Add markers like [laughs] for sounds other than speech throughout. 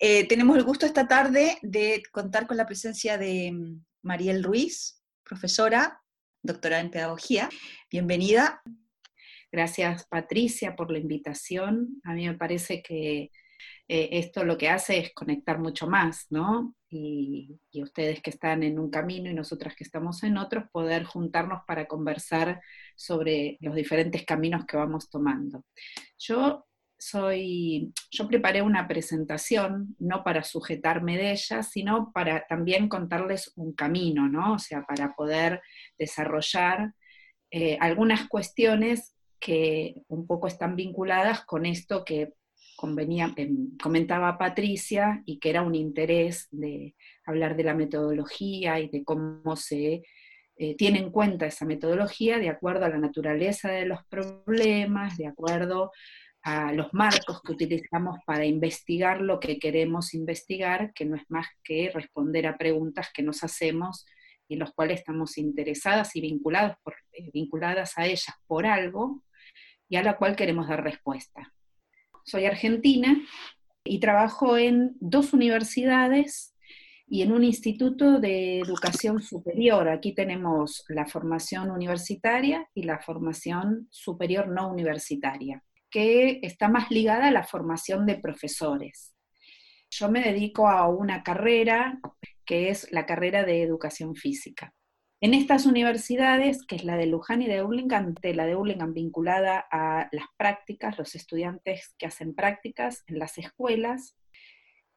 Eh, tenemos el gusto esta tarde de contar con la presencia de mm, Mariel Ruiz, profesora, doctora en pedagogía. Bienvenida. Gracias Patricia por la invitación. A mí me parece que eh, esto lo que hace es conectar mucho más, ¿no? Y, y, ustedes que están en un camino y nosotras que estamos en otros, poder juntarnos para conversar sobre los diferentes caminos que vamos tomando. Yo soy, yo preparé una presentación, no para sujetarme de ella, sino para también contarles un camino, ¿no? O sea, para poder desarrollar eh, algunas cuestiones que un poco están vinculadas con esto que convenía, em, comentaba Patricia y que era un interés de hablar de la metodología y de cómo se eh, tiene en cuenta esa metodología de acuerdo a la naturaleza de los problemas, de acuerdo a los marcos que utilizamos para investigar lo que queremos investigar, que no es más que responder a preguntas que nos hacemos y en los cuales estamos interesadas y vinculados por, eh, vinculadas a ellas por algo y a la cual queremos dar respuesta soy argentina y trabajo en dos universidades y en un instituto de educación superior. Aquí tenemos la formación universitaria y la formación superior no universitaria, que está más ligada a la formación de profesores. Yo me dedico a una carrera que es la carrera de educación física. En estas universidades, que es la de Luján y de Urlingan, la de Urlingan vinculada a las prácticas, los estudiantes que hacen prácticas en las escuelas,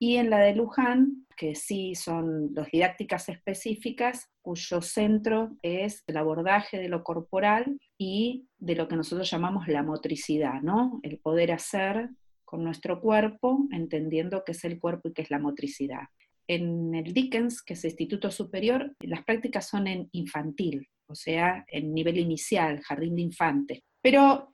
y en la de Luján, que sí son dos didácticas específicas, cuyo centro es el abordaje de lo corporal y de lo que nosotros llamamos la motricidad, ¿no? El poder hacer con nuestro cuerpo, entendiendo qué es el cuerpo y qué es la motricidad en el Dickens, que es Instituto Superior, las prácticas son en infantil, o sea, en nivel inicial, jardín de infantes. Pero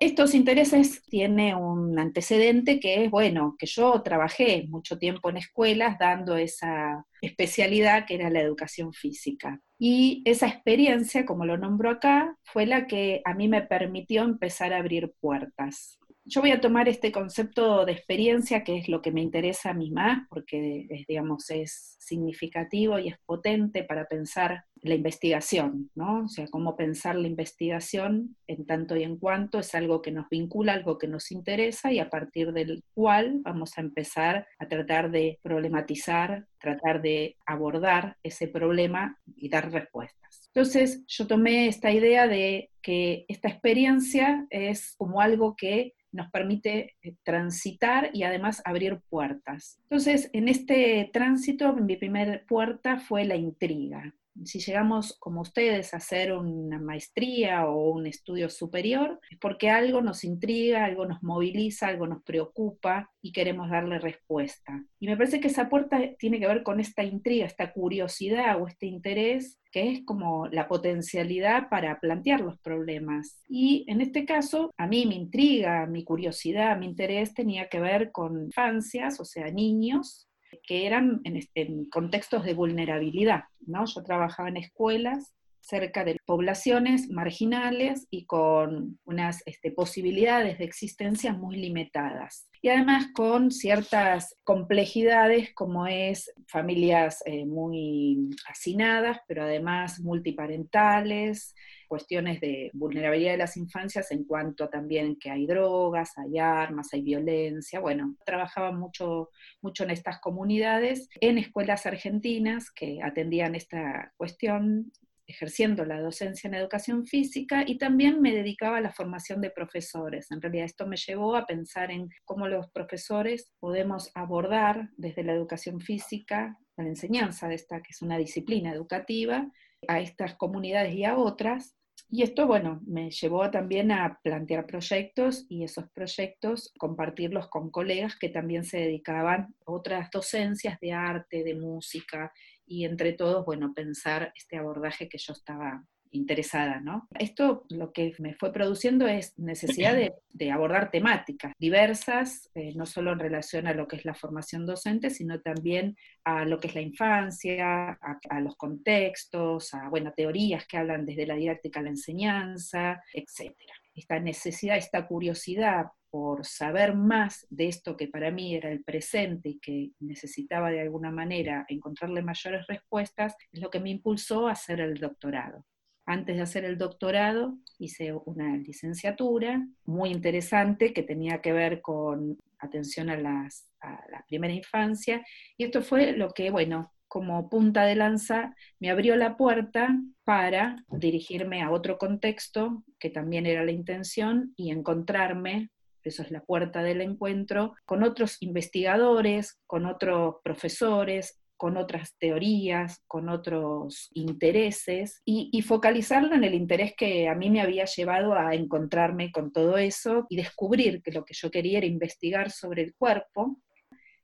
estos intereses tienen un antecedente que es, bueno, que yo trabajé mucho tiempo en escuelas dando esa especialidad que era la educación física. Y esa experiencia, como lo nombro acá, fue la que a mí me permitió empezar a abrir puertas yo voy a tomar este concepto de experiencia, que es lo que me interesa a mí más, porque es, digamos, es significativo y es potente para pensar la investigación, ¿no? O sea, cómo pensar la investigación en tanto y en cuanto es algo que nos vincula, algo que nos interesa y a partir del cual vamos a empezar a tratar de problematizar, tratar de abordar ese problema y dar respuestas. Entonces, yo tomé esta idea de que esta experiencia es como algo que nos permite eh, transitar y además abrir puertas. Entonces, en este tránsito, mi primera puerta fue la intriga si llegamos como ustedes a hacer una maestría o un estudio superior, es porque algo nos intriga, algo nos moviliza, algo nos preocupa y queremos darle respuesta. Y me parece que esa puerta tiene que ver con esta intriga, esta curiosidad o este interés que es como la potencialidad para plantear los problemas. Y en este caso, a mí mi intriga, mi curiosidad, mi interés tenía que ver con infancias, o sea, niños que eran este, en, contextos de vulnerabilidad. ¿no? Yo trabajaba en escuelas cerca de poblaciones marginales y con unas este, posibilidades de existencia muy limitadas. Y además con ciertas complejidades como es familias eh, muy hacinadas, pero además multiparentales, cuestiones de vulnerabilidad de las infancias en cuanto también que hay drogas, hay armas, hay violencia. Bueno, trabajaba mucho, mucho en estas comunidades, en escuelas argentinas que atendían esta cuestión ejerciendo la docencia en educación física y también me dedicaba a la formación de profesores. En realidad esto me llevó a pensar en cómo los profesores podemos abordar desde la educación física, la enseñanza de esta que es una disciplina educativa, a estas comunidades y a otras. Y esto, bueno, me llevó también a plantear proyectos y esos proyectos compartirlos con colegas que también se dedicaban a otras docencias de arte, de música, y entre todos, bueno, pensar este abordaje que yo estaba interesada, ¿no? Esto lo que me fue produciendo es necesidad de, abordar temáticas diversas, eh, no solo en relación a lo que es la formación docente, sino también a lo que es la infancia, a, los contextos, a, bueno, teorías que hablan desde la didáctica a la enseñanza, etcétera. Esta necesidad, esta curiosidad por saber más de esto que para mí era el presente y que necesitaba de alguna manera encontrarle mayores respuestas, es lo que me impulsó a hacer el doctorado. Antes de hacer el doctorado hice una licenciatura muy interesante que tenía que ver con atención a, las, a la primera infancia y esto fue lo que, bueno, como punta de lanza me abrió la puerta para dirigirme a otro contexto, que también era la intención, y encontrarme, eso es la puerta del encuentro, con otros investigadores, con otros profesores, con otras teorías, con otros intereses, y, focalizarlo en el interés que a mí me había llevado a encontrarme con todo eso y descubrir que lo que yo quería era investigar sobre el cuerpo.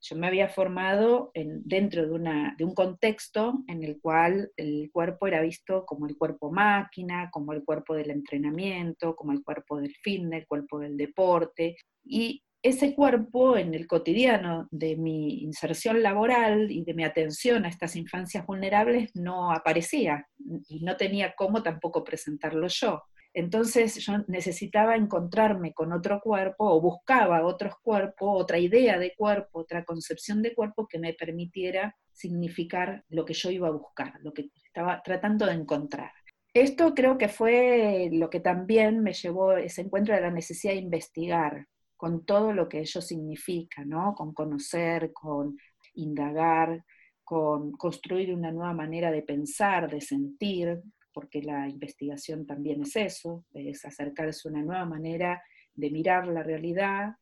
Yo me había formado en, dentro de un contexto en el cual el cuerpo era visto como el cuerpo máquina, como el cuerpo del entrenamiento, como el cuerpo del fitness, el cuerpo del deporte, y ese cuerpo en el cotidiano de mi inserción laboral y de mi atención a estas infancias vulnerables no aparecía y no tenía cómo tampoco presentarlo yo. Entonces yo necesitaba encontrarme con otro cuerpo o buscaba otros cuerpos, otra idea de cuerpo, otra concepción de cuerpo que me permitiera significar lo que yo iba a buscar, lo que estaba tratando de encontrar. Esto creo que fue lo que también me llevó ese encuentro de la necesidad de investigar, con todo lo que ello significa, ¿no? Con conocer, con indagar, con construir una nueva manera de pensar, de sentir, porque la investigación también es eso, es acercarse a una nueva manera de mirar la realidad,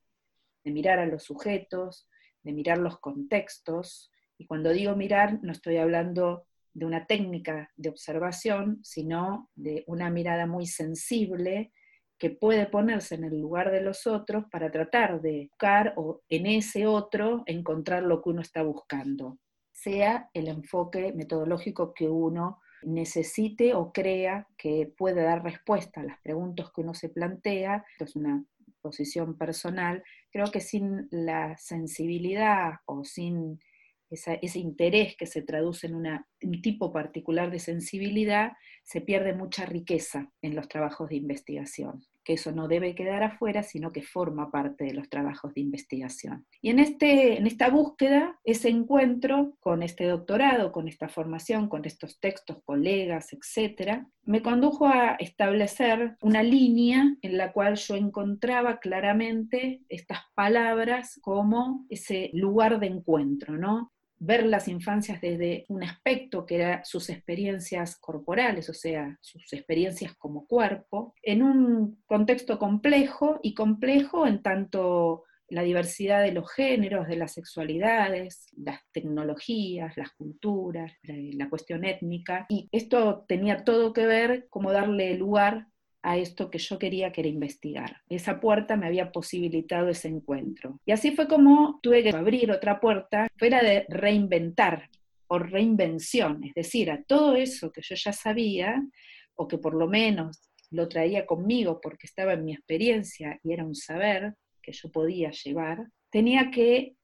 de mirar a los sujetos, de mirar los contextos. Y cuando digo mirar, no estoy hablando de una técnica de observación, sino de una mirada muy sensible que puede ponerse en el lugar de los otros para tratar de buscar o en ese otro encontrar lo que uno está buscando, sea el enfoque metodológico que uno necesite o crea que puede dar respuesta a las preguntas que uno se plantea, esto es una posición personal, creo que sin la sensibilidad o sin ese interés que se traduce en un tipo particular de sensibilidad, se pierde mucha riqueza en los trabajos de investigación que eso no debe quedar afuera, sino que forma parte de los trabajos de investigación. Y en, este, en esta búsqueda, ese encuentro con este doctorado, con esta formación, con estos textos, colegas, etcétera, me condujo a establecer una línea en la cual yo encontraba claramente estas palabras como ese lugar de encuentro, ¿no? Ver las infancias desde un aspecto que era sus experiencias corporales, o sea, sus experiencias como cuerpo, en un contexto complejo y complejo en tanto la diversidad de los géneros, de las sexualidades, las tecnologías, las culturas, la, cuestión étnica. Y esto tenía todo que ver como darle lugar a esto que yo quería que era investigar. Esa puerta me había posibilitado ese encuentro. Y así fue como tuve que abrir otra puerta, fuera de reinventar o reinvención, es decir, a todo eso que yo ya sabía, o que por lo menos lo traía conmigo porque estaba en mi experiencia y era un saber que yo podía llevar, tenía que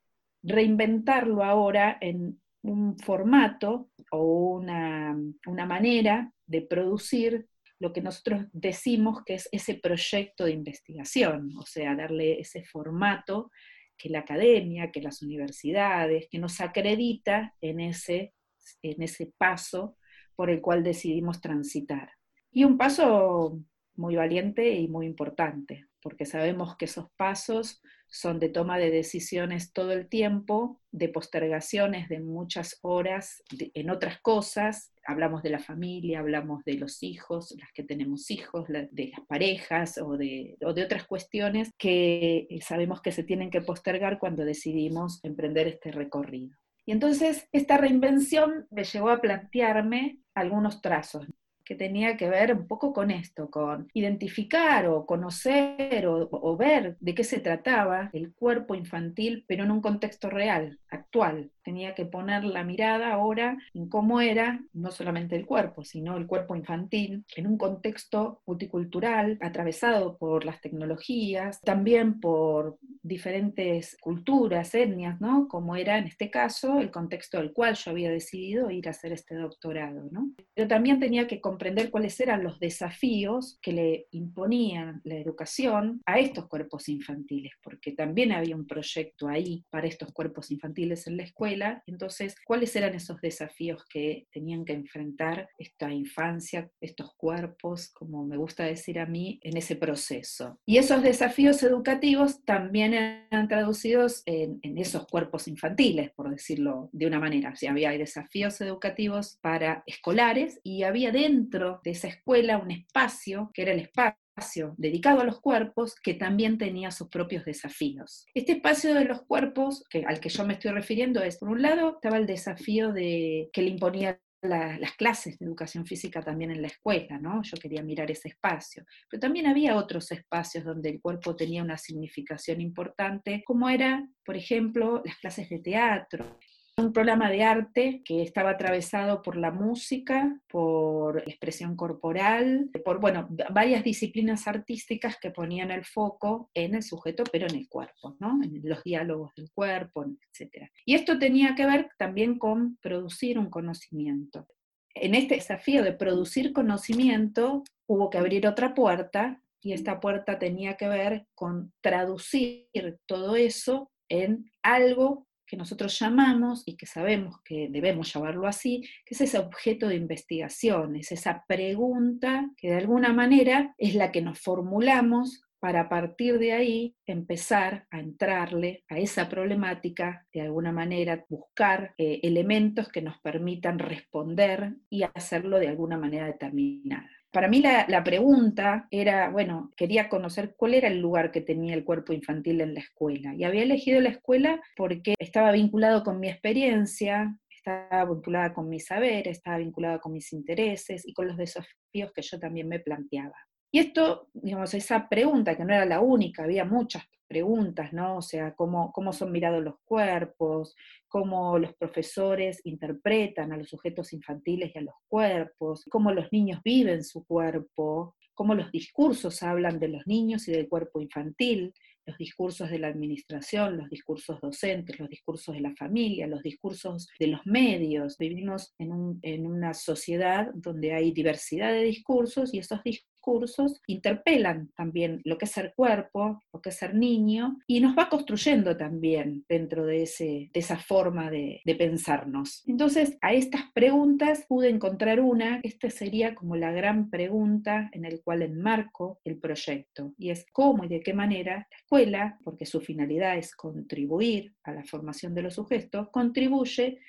reinventarlo ahora en un formato o una, una manera de producir lo que nosotros decimos que es ese proyecto de investigación, o sea, darle ese formato que la academia, que las universidades, que nos acredita en ese, en ese paso por el cual decidimos transitar. Y un paso muy valiente y muy importante, porque sabemos que esos pasos son de toma de decisiones todo el tiempo, de postergaciones de muchas horas en otras cosas. Hablamos de la familia, hablamos de los hijos, las que tenemos hijos, de las parejas o de, o de otras cuestiones que eh, sabemos que se tienen que postergar cuando decidimos emprender este recorrido. Y entonces esta reinvención me llevó a plantearme algunos trazos que tenía que ver un poco con esto, con identificar o conocer o, ver de qué se trataba el cuerpo infantil, pero en un contexto real, actual. Tenía que poner la mirada ahora en cómo era no solamente el cuerpo, sino el cuerpo infantil en un contexto multicultural atravesado por las tecnologías, también por diferentes culturas, etnias, ¿no? Como era en este caso el contexto del cual yo había decidido ir a hacer este doctorado, ¿no? Pero también tenía que comprender cuáles eran los desafíos que le imponían la educación a estos cuerpos infantiles, porque también había un proyecto ahí para estos cuerpos infantiles en la escuela, entonces, ¿cuáles eran esos desafíos que tenían que enfrentar esta infancia, estos cuerpos, como me gusta decir a mí, en ese proceso? Y esos desafíos educativos también eran traducidos en, esos cuerpos infantiles, por decirlo de una manera. O sea, había desafíos educativos para escolares y había dentro de esa escuela un espacio que era el espacio dedicado a los cuerpos que también tenía sus propios desafíos. Este espacio de los cuerpos, que, al que yo me estoy refiriendo, es, por un lado, estaba el desafío de que le imponía las clases de educación física también en la escuela, ¿no? Yo quería mirar ese espacio. Pero también había otros espacios donde el cuerpo tenía una significación importante, como era, por ejemplo, las clases de teatro, un programa de arte que estaba atravesado por la música, por expresión corporal, por bueno, varias disciplinas artísticas que ponían el foco en el sujeto, pero en el cuerpo, ¿no? en los diálogos del cuerpo, etc. Y esto tenía que ver también con producir un conocimiento. En este desafío de producir conocimiento hubo que abrir otra puerta y esta puerta tenía que ver con traducir todo eso en algo que nosotros llamamos y que sabemos que debemos llamarlo así, que es ese objeto de investigación, es esa pregunta que de alguna manera es la que nos formulamos para a partir de ahí empezar a entrarle a esa problemática, de alguna manera buscar eh, elementos que nos permitan responder y hacerlo de alguna manera determinada para mí la, pregunta era, bueno, quería conocer cuál era el lugar que tenía el cuerpo infantil en la escuela. Y había elegido la escuela porque estaba vinculado con mi experiencia, estaba vinculada con mi saber, estaba vinculada con mis intereses y con los desafíos que yo también me planteaba. Y esto, digamos, esa pregunta, que no era la única, había muchas preguntas, ¿no? O sea, cómo, cómo son mirados los cuerpos, cómo los profesores interpretan a los sujetos infantiles y a los cuerpos, cómo los niños viven su cuerpo, cómo los discursos hablan de los niños y del cuerpo infantil, los discursos de la administración, los discursos docentes, los discursos de la familia, los discursos de los medios. Vivimos en, en una sociedad donde hay diversidad de discursos y esos discursos cursos interpelan también lo que es ser cuerpo, lo que es ser niño, y nos va construyendo también dentro de, ese, de esa forma de, de pensarnos. Entonces, a estas preguntas pude encontrar una, esta sería como la gran pregunta en el cual enmarco el proyecto, y es cómo y de qué manera la escuela, porque su finalidad es contribuir a la formación de los sujetos, contribuye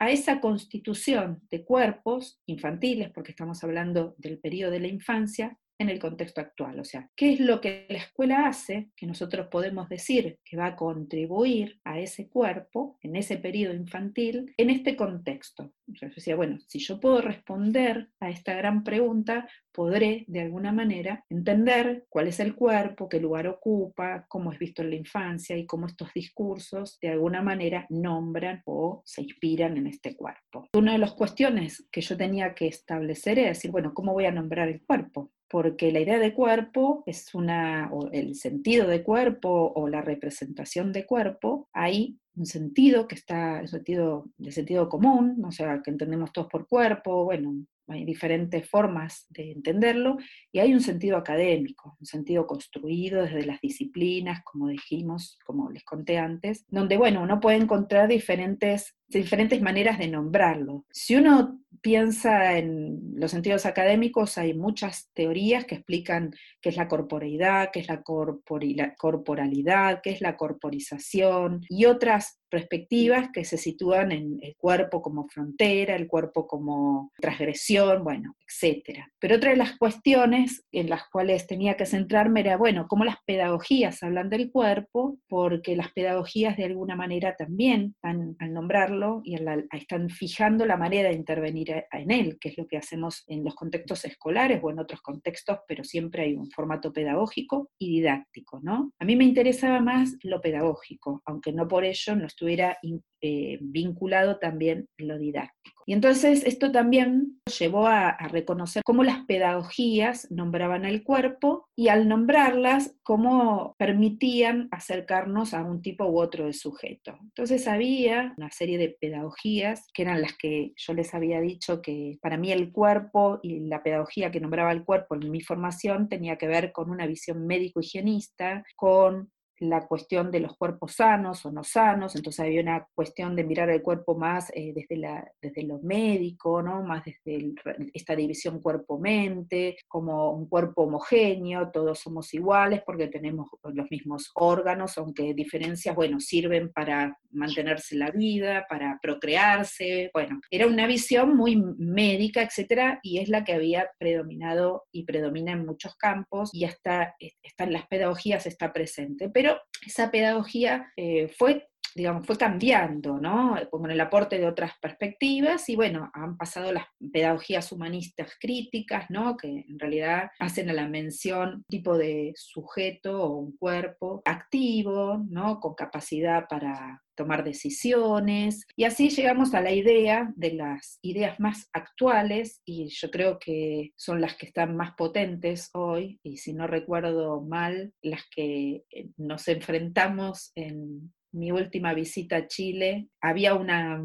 a esa constitución de cuerpos infantiles, porque estamos hablando del periodo de la infancia, en el contexto actual. O sea, ¿qué es lo que la escuela hace que nosotros podemos decir que va a contribuir a ese cuerpo en ese periodo infantil en este contexto? Yo decía, bueno, si yo puedo responder a esta gran pregunta, podré de alguna manera entender cuál es el cuerpo, qué lugar ocupa, cómo es visto en la infancia y cómo estos discursos de alguna manera nombran o se inspiran en este cuerpo. Una de las cuestiones que yo tenía que establecer era decir, bueno, ¿cómo voy a nombrar el cuerpo? Porque la idea de cuerpo es una, o el sentido de cuerpo o la representación de cuerpo, hay un sentido que está, el sentido, de sentido común, o sea, que entendemos todos por cuerpo, bueno, hay diferentes formas de entenderlo, y hay un sentido académico, un sentido construido desde las disciplinas, como dijimos, como les conté antes, donde, bueno, uno puede encontrar diferentes, diferentes maneras de nombrarlo. Si uno piensa en los sentidos académicos, hay muchas teorías que explican qué es la corporeidad, qué es la corporalidad, qué es la corporización, y otras perspectivas que se sitúan en el cuerpo como frontera, el cuerpo como transgresión, bueno, etc. Pero otra de las cuestiones en las cuales tenía que centrarme era, bueno, cómo las pedagogías hablan del cuerpo, porque las pedagogías de alguna manera también, al nombrarlo, y están fijando la manera de intervenir en él, que es lo que hacemos en los contextos escolares o en otros contextos, pero siempre hay un formato pedagógico y didáctico, ¿no? A mí me interesaba más lo pedagógico, aunque no por ello no estuviera eh, vinculado también lo didáctico. Y entonces esto también llevó a, reconocer cómo las pedagogías nombraban el cuerpo y al nombrarlas, cómo permitían acercarnos a un tipo u otro de sujeto. Entonces había una serie de pedagogías que eran las que yo les había dicho que para mí el cuerpo y la pedagogía que nombraba el cuerpo en mi formación tenía que ver con una visión médico-higienista, con la cuestión de los cuerpos sanos o no sanos, entonces había una cuestión de mirar el cuerpo más eh, desde, la, desde lo médico, ¿no? más desde esta división cuerpo-mente, como un cuerpo homogéneo, todos somos iguales porque tenemos los mismos órganos, aunque diferencias, bueno, sirven para mantenerse la vida, para procrearse, bueno, era una visión muy médica, etcétera, y es la que había predominado y predomina en muchos campos y hasta, está en las pedagogías está presente, pero esa pedagogía eh, fue digamos, fue cambiando, ¿no? Con el aporte de otras perspectivas y bueno, han pasado las pedagogías humanistas críticas, ¿no? Que en realidad hacen a la mención tipo de sujeto o un cuerpo activo, ¿no? Con capacidad para tomar decisiones. Y así llegamos a la idea de las ideas más actuales y yo creo que son las que están más potentes hoy y si no recuerdo mal, las que eh, nos enfrentamos en mi última visita a Chile, había una,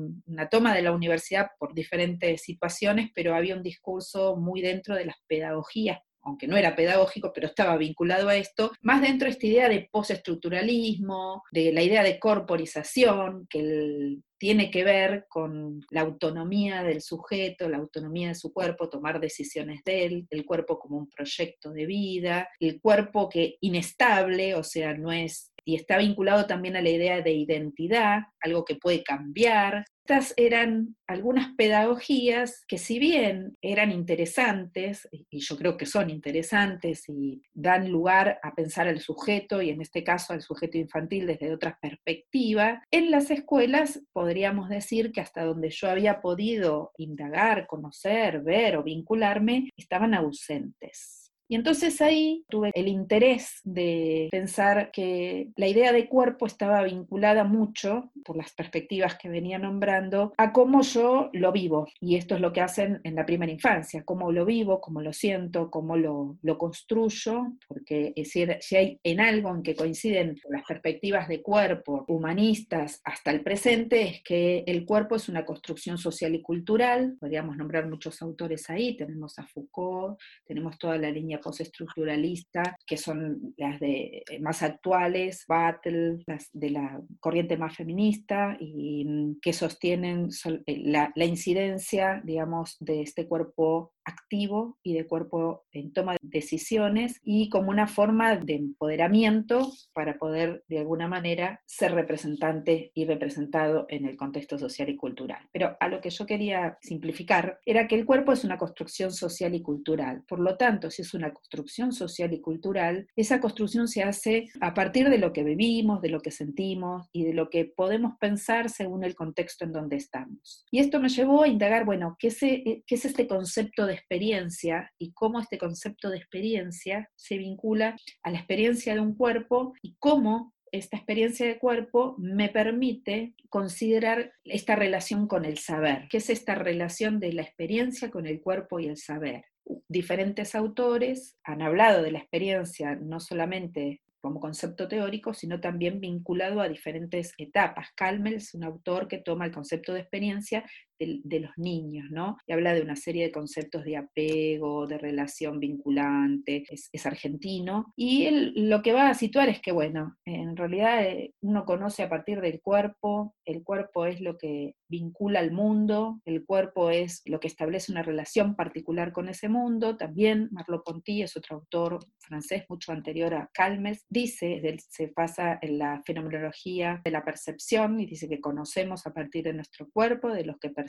toma de la universidad por diferentes situaciones, pero había un discurso muy dentro de las pedagogías aunque no era pedagógico, pero estaba vinculado a esto, más dentro de esta idea de postestructuralismo, de la idea de corporización, que tiene que ver con la autonomía del sujeto, la autonomía de su cuerpo, tomar decisiones de él, el cuerpo como un proyecto de vida, el cuerpo que inestable, o sea, no es y está vinculado también a la idea de identidad, algo que puede cambiar. Estas eran algunas pedagogías que si bien eran interesantes, y yo creo que son interesantes y dan lugar a pensar al sujeto, y en este caso al sujeto infantil desde otra perspectiva, en las escuelas podríamos decir que hasta donde yo había podido indagar, conocer, ver o vincularme, estaban ausentes. Y entonces ahí tuve el interés de pensar que la idea de cuerpo estaba vinculada mucho, por las perspectivas que venía nombrando, a cómo yo lo vivo. Y esto es lo que hacen en la primera infancia, cómo lo vivo, cómo lo siento, cómo lo, lo construyo, porque si hay en algo en que coinciden las perspectivas de cuerpo humanistas hasta el presente, es que el cuerpo es una construcción social y cultural. Podríamos nombrar muchos autores ahí, tenemos a Foucault, tenemos toda la línea postestructuralista, que son las de eh, más actuales, Battle, las de la corriente más feminista, y mm, que sostienen eh, la, la incidencia, digamos, de este cuerpo activo y de cuerpo en toma de decisiones y como una forma de empoderamiento para poder de alguna manera ser representante y representado en el contexto social y cultural. Pero a lo que yo quería simplificar era que el cuerpo es una construcción social y cultural. Por lo tanto, si es una construcción social y cultural, esa construcción se hace a partir de lo que vivimos, de lo que sentimos y de lo que podemos pensar según el contexto en donde estamos. Y esto me llevó a indagar, bueno, ¿qué es, qué es este concepto de experiencia y cómo este concepto de experiencia se vincula a la experiencia de un cuerpo y cómo esta experiencia de cuerpo me permite considerar esta relación con el saber. ¿Qué es esta relación de la experiencia con el cuerpo y el saber? Diferentes autores han hablado de la experiencia no solamente como concepto teórico, sino también vinculado a diferentes etapas. Calmel es un autor que toma el concepto de experiencia de, los niños, ¿no? Y habla de una serie de conceptos de apego, de relación vinculante, es, argentino. Y él lo que va a situar es que, bueno, en realidad eh, uno conoce a partir del cuerpo, el cuerpo es lo que vincula al mundo, el cuerpo es lo que establece una relación particular con ese mundo. También Merleau-Ponty es otro autor francés mucho anterior a Calmes, dice, se pasa en la fenomenología de la percepción y dice que conocemos a partir de nuestro cuerpo, de los que percibimos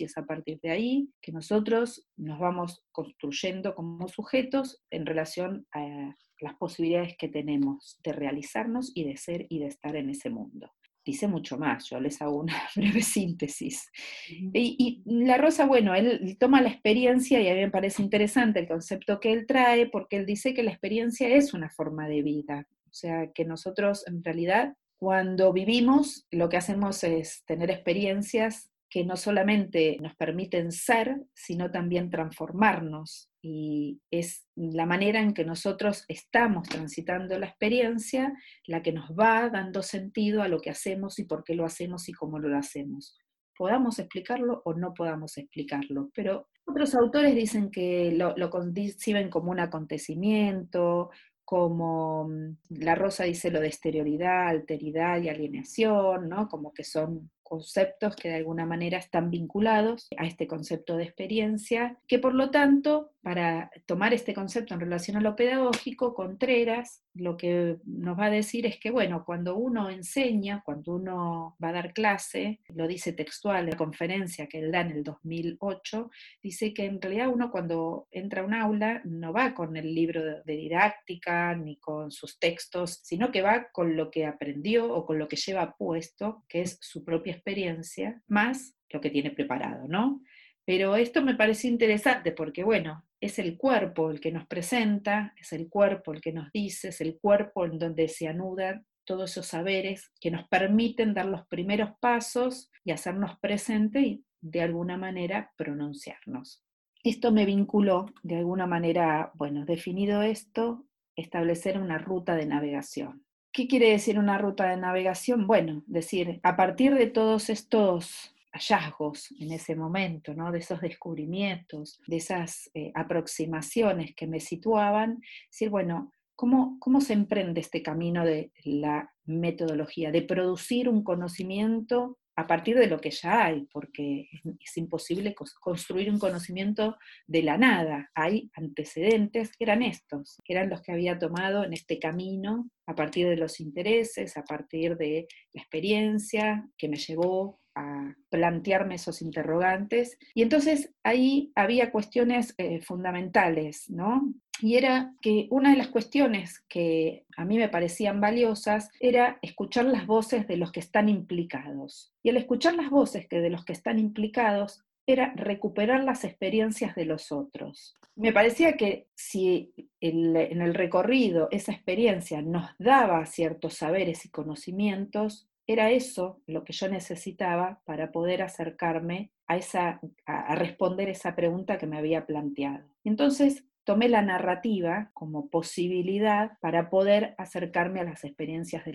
y es a partir de ahí que nosotros nos vamos construyendo como sujetos en relación a las posibilidades que tenemos de realizarnos y de ser y de estar en ese mundo. Dice mucho más, yo les hago una [laughs] breve síntesis. y, y, La Rosa, bueno, él toma la experiencia y a mí me parece interesante el concepto que él trae porque él dice que la experiencia es una forma de vida, o sea, que nosotros en realidad Cuando vivimos, lo que hacemos es tener experiencias que no solamente nos permiten ser, sino también transformarnos. Y es la manera en que nosotros estamos transitando la experiencia la que nos va dando sentido a lo que hacemos y por qué lo hacemos y cómo lo hacemos. Podamos explicarlo o no podamos explicarlo, pero otros autores dicen que lo, lo conciben como un acontecimiento, como mm, la Rosa dice lo de exterioridad, alteridad y alienación, ¿no? Como que son conceptos que de alguna manera están vinculados a este concepto de experiencia, que por lo tanto, para tomar este concepto en relación a lo pedagógico, Contreras lo que nos va a decir es que, bueno, cuando uno enseña, cuando uno va a dar clase, lo dice textual en la conferencia que él da en el 2008, dice que en realidad uno cuando entra a un aula no va con el libro de didáctica ni con sus textos, sino que va con lo que aprendió o con lo que lleva puesto, que es su propia experiencia, más lo que tiene preparado, ¿no? Pero esto me parece interesante porque, bueno, es el cuerpo el que nos presenta, es el cuerpo el que nos dice, es el cuerpo en donde se anudan todos esos saberes que nos permiten dar los primeros pasos y hacernos presente y de alguna manera pronunciarnos. Esto me vinculó de alguna manera, bueno, definido esto, establecer una ruta de navegación. ¿Qué quiere decir una ruta de navegación? Bueno, decir, a partir de todos estos hallazgos en ese momento, ¿no? de esos descubrimientos, de esas eh, aproximaciones que me situaban, decir, bueno, ¿cómo, ¿cómo se emprende este camino de la metodología, de producir un conocimiento a partir de lo que ya hay, porque [laughs] es, imposible construir un conocimiento de la nada. Hay antecedentes que eran estos, que eran los que había tomado en este camino a partir de los intereses, a partir de la experiencia que me llevó a plantearme esos interrogantes. Y entonces ahí había cuestiones eh, fundamentales, ¿no? y era que una de las cuestiones que a mí me parecían valiosas era escuchar las voces de los que están implicados. Y el escuchar las voces que de los que están implicados era recuperar las experiencias de los otros. Me parecía que si en el recorrido esa experiencia nos daba ciertos saberes y conocimientos, era eso lo que yo necesitaba para poder acercarme a, esa, a responder esa pregunta que me había planteado. Entonces, tomé la narrativa como posibilidad para poder acercarme a las experiencias de,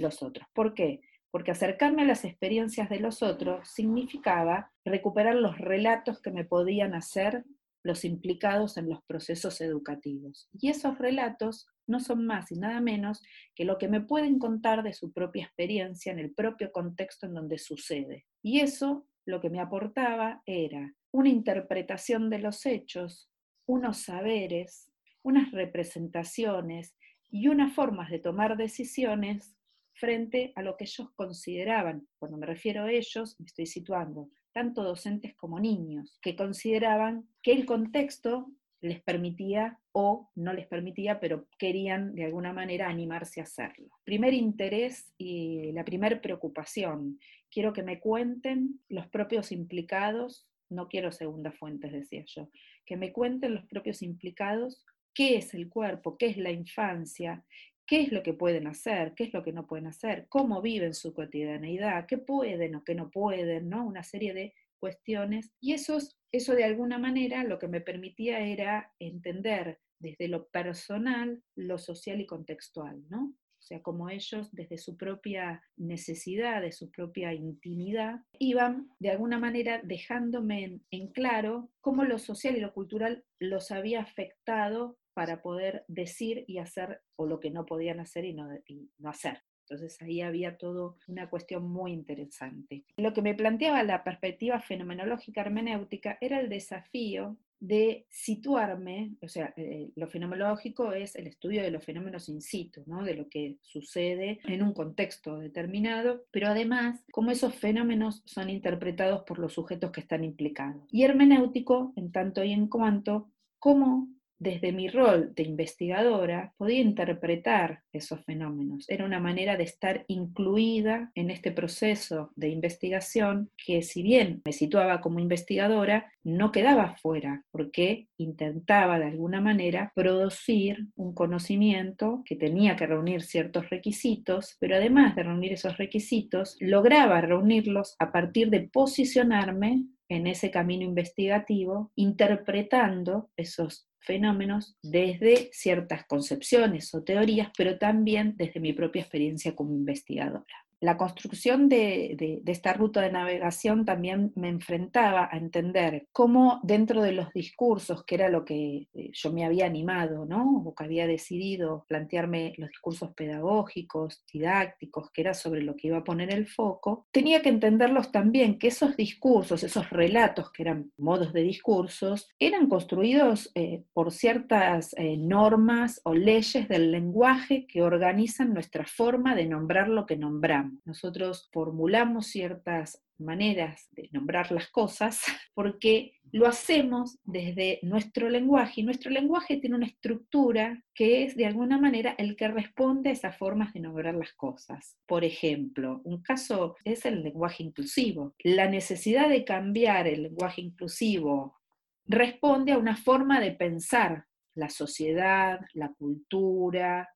los otros. ¿Por qué? Porque acercarme a las experiencias de los otros significaba recuperar los relatos que me podían hacer los implicados en los procesos educativos. Y esos relatos no son más y nada menos que lo que me pueden contar de su propia experiencia en el propio contexto en donde sucede. Y eso lo que me aportaba era una interpretación de los hechos unos saberes, unas representaciones y unas formas de tomar decisiones frente a lo que ellos consideraban, cuando me refiero a ellos, me estoy situando, tanto docentes como niños, que consideraban que el contexto les permitía o no les permitía, pero querían de alguna manera animarse a hacerlo. Primer interés y la primera preocupación, quiero que me cuenten los propios implicados no quiero segundas fuentes, decía yo, que me cuenten los propios implicados qué es el cuerpo, qué es la infancia, qué es lo que pueden hacer, qué es lo que no pueden hacer, cómo viven su cotidianeidad, qué pueden o qué no pueden, ¿no? Una serie de Y eso, de alguna manera lo que me permitía era entender desde lo personal, lo social y contextual, ¿no? O sea, como ellos desde su propia necesidad, de su propia intimidad, iban de alguna manera dejándome en, claro cómo lo social y lo cultural los había afectado para poder decir y hacer o lo que no podían hacer y no hacer. Entonces ahí había todo una cuestión muy interesante. Lo que me planteaba la perspectiva fenomenológica hermenéutica era el desafío de situarme, o sea, eh, lo fenomenológico es el estudio de los fenómenos in situ, ¿no? de lo que sucede en un contexto determinado, pero además cómo esos fenómenos son interpretados por los sujetos que están implicados. Y hermenéutico, en tanto y en cuanto, cómo desde mi rol de investigadora podía interpretar esos fenómenos. Era una manera de estar incluida en este proceso de investigación que si bien me situaba como investigadora, no quedaba fuera, porque intentaba de alguna manera producir un conocimiento que tenía que reunir ciertos requisitos, pero además de reunir esos requisitos, lograba reunirlos a partir de posicionarme en ese camino investigativo, interpretando esos fenómenos desde ciertas concepciones o teorías, pero también desde mi propia experiencia como investigadora la construcción de, esta ruta de navegación también me enfrentaba a entender cómo dentro de los discursos, que era lo que eh, yo me había animado, ¿no? o que había decidido plantearme los discursos pedagógicos, didácticos, que era sobre lo que iba a poner el foco, tenía que entenderlos también, que esos discursos, esos relatos que eran modos de discursos, eran construidos eh, por ciertas eh, normas o leyes del lenguaje que organizan nuestra forma de nombrar lo que nombramos. Nosotros formulamos ciertas maneras de nombrar las cosas [laughs] porque lo hacemos desde nuestro lenguaje y nuestro lenguaje tiene una estructura que es de alguna manera el que responde a esas formas de nombrar las cosas. Por ejemplo, un caso es el lenguaje inclusivo. La necesidad de cambiar el lenguaje inclusivo responde a una forma de pensar la sociedad, la cultura,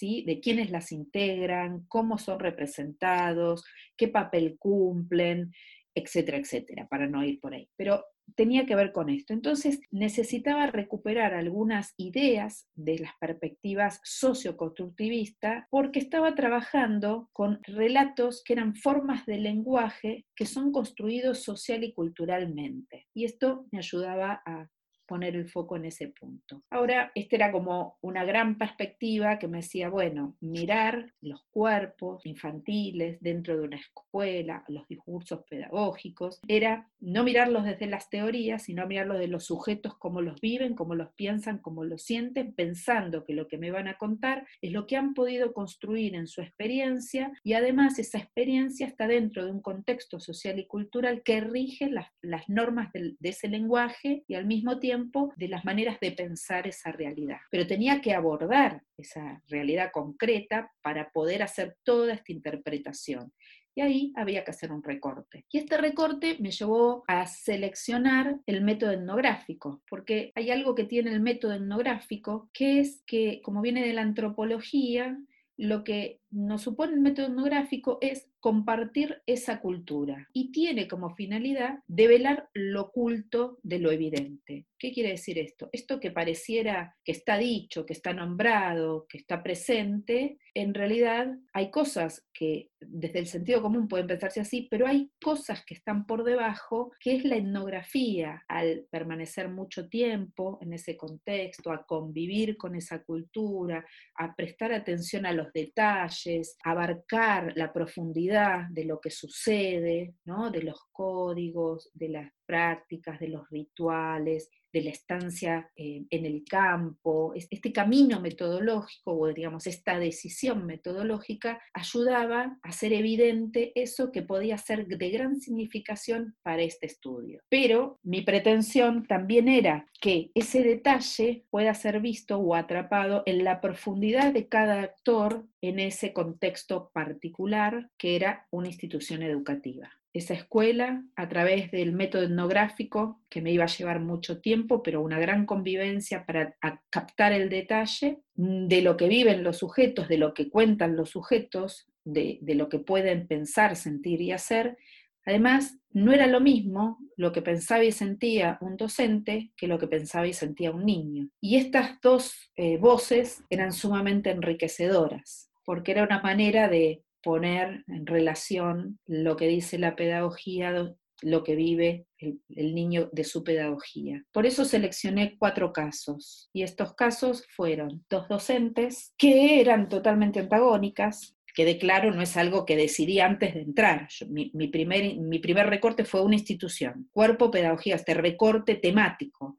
de quiénes las integran, cómo son representados, qué papel cumplen, etcétera, etcétera, para no ir por ahí. Pero tenía que ver con esto. Entonces necesitaba recuperar algunas ideas de las perspectivas socioconstructivistas porque estaba trabajando con relatos que eran formas de lenguaje que son construidos social y culturalmente. Y esto me ayudaba a poner el foco en ese punto. Ahora, esta era como una gran perspectiva que me decía, bueno, mirar los cuerpos infantiles dentro de una escuela, los discursos pedagógicos, era no mirarlos desde las teorías, sino mirarlos de los sujetos, cómo los viven, cómo los piensan, cómo los sienten, pensando que lo que me van a contar es lo que han podido construir en su experiencia y además esa experiencia está dentro de un contexto social y cultural que rige las, normas de ese lenguaje y al mismo tiempo de las maneras de pensar esa realidad. Pero tenía que abordar esa realidad concreta para poder hacer toda esta interpretación. Y ahí había que hacer un recorte. Y este recorte me llevó a seleccionar el método etnográfico, porque hay algo que tiene el método etnográfico, que es que, como viene de la antropología, lo que nos supone el método etnográfico es compartir esa cultura y tiene como finalidad develar lo oculto de lo evidente. ¿Qué quiere decir esto? Esto que pareciera que está dicho, que está nombrado, que está presente, en realidad hay cosas que desde el sentido común pueden pensarse así, pero hay cosas que están por debajo, que es la etnografía, al permanecer mucho tiempo en ese contexto, a convivir con esa cultura, a prestar atención a los detalles, abarcar la profundidad de lo que sucede, ¿no? de los códigos, de las prácticas, de los rituales, de la estancia eh, en el campo, este camino metodológico o digamos esta decisión metodológica ayudaba a hacer evidente eso que podía ser de gran significación para este estudio. Pero mi pretensión también era que ese detalle pueda ser visto o atrapado en la profundidad de cada actor en ese contexto particular que era una institución educativa esa escuela a través del método etnográfico, que me iba a llevar mucho tiempo, pero una gran convivencia para captar el detalle de lo que viven los sujetos, de lo que cuentan los sujetos, de, de lo que pueden pensar, sentir y hacer. Además, no era lo mismo lo que pensaba y sentía un docente que lo que pensaba y sentía un niño. Y estas dos eh, voces eran sumamente enriquecedoras, porque era una manera de poner en relación lo que dice la pedagogía, lo que vive el, niño de su pedagogía. Por eso seleccioné cuatro casos y estos casos fueron dos docentes que eran totalmente antagónicas, que de claro no es algo que decidí antes de entrar. mi, primer, mi primer recorte fue una institución, cuerpo pedagogía, este recorte temático.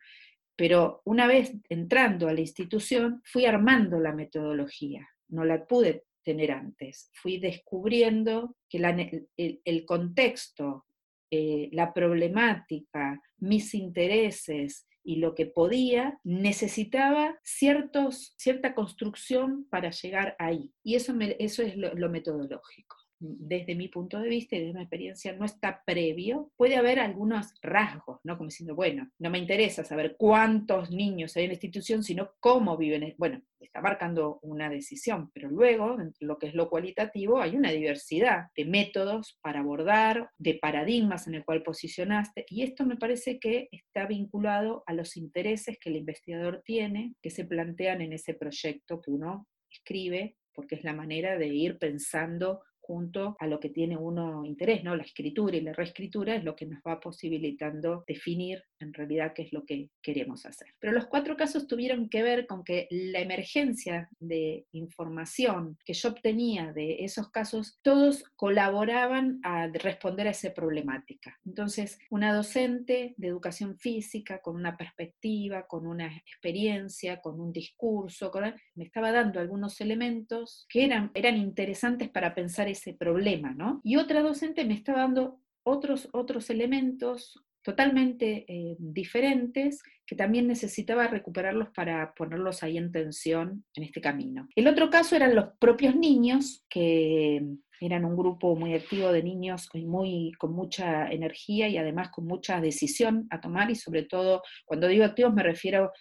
Pero una vez entrando a la institución, fui armando la metodología. No la pude tener antes. Fui descubriendo que el, contexto, eh, la problemática, mis intereses y lo que podía, necesitaba ciertos, cierta construcción para llegar ahí. Y eso, eso es lo metodológico desde mi punto de vista y desde mi experiencia, no está previo, puede haber algunos rasgos, ¿no? Como diciendo, bueno, no me interesa saber cuántos niños hay en la institución, sino cómo viven. Bueno, está marcando una decisión, pero luego, lo que es lo cualitativo, hay una diversidad de métodos para abordar, de paradigmas en el cual posicionaste, y esto me parece que está vinculado a los intereses que el investigador tiene, que se plantean en ese proyecto que uno escribe, porque es la manera de ir pensando junto a lo que tiene uno interés, ¿no? La escritura y la reescritura es lo que nos va posibilitando definir en realidad qué es lo que queremos hacer. Pero los cuatro casos tuvieron que ver con que la emergencia de información que yo obtenía de esos casos, todos colaboraban a responder a esa problemática. Entonces, una docente de educación física con una perspectiva, con una experiencia, con un discurso, me estaba dando algunos elementos que eran, eran interesantes para pensar ese problema, ¿no? Y otra docente me está dando otros, otros elementos totalmente eh, diferentes que también necesitaba recuperarlos para ponerlos ahí en tensión en este camino. El otro caso eran los propios niños, que eran un grupo muy activo de niños muy, con mucha energía y además con mucha decisión a tomar y sobre todo, cuando digo activos me refiero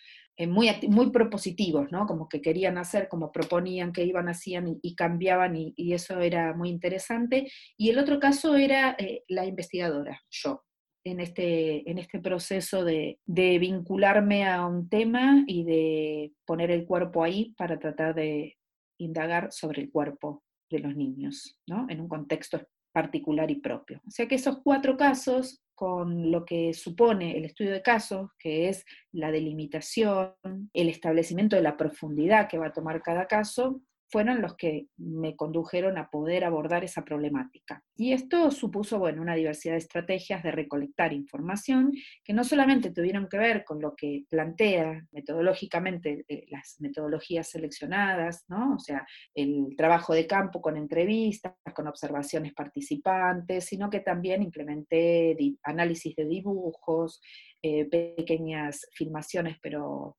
muy, muy propositivos, ¿no? Como que querían hacer, como proponían que iban, hacían y, cambiaban y, eso era muy interesante. Y el otro caso era eh, la investigadora, yo, en este, en este proceso de, de, vincularme a un tema y de poner el cuerpo ahí para tratar de indagar sobre el cuerpo de los niños, ¿no? En un contexto particular y propio. O sea que esos cuatro casos con lo que supone el estudio de casos, que es la delimitación, el establecimiento de la profundidad que va a tomar cada caso, fueron los que me condujeron a poder abordar esa problemática. Y esto supuso, bueno, una diversidad de estrategias de recolectar información que no solamente tuvieron que ver con lo que plantea metodológicamente eh, las metodologías seleccionadas, ¿no? O sea, el trabajo de campo con entrevistas, con observaciones participantes, sino que también implementé análisis de dibujos, eh, pequeñas filmaciones, pero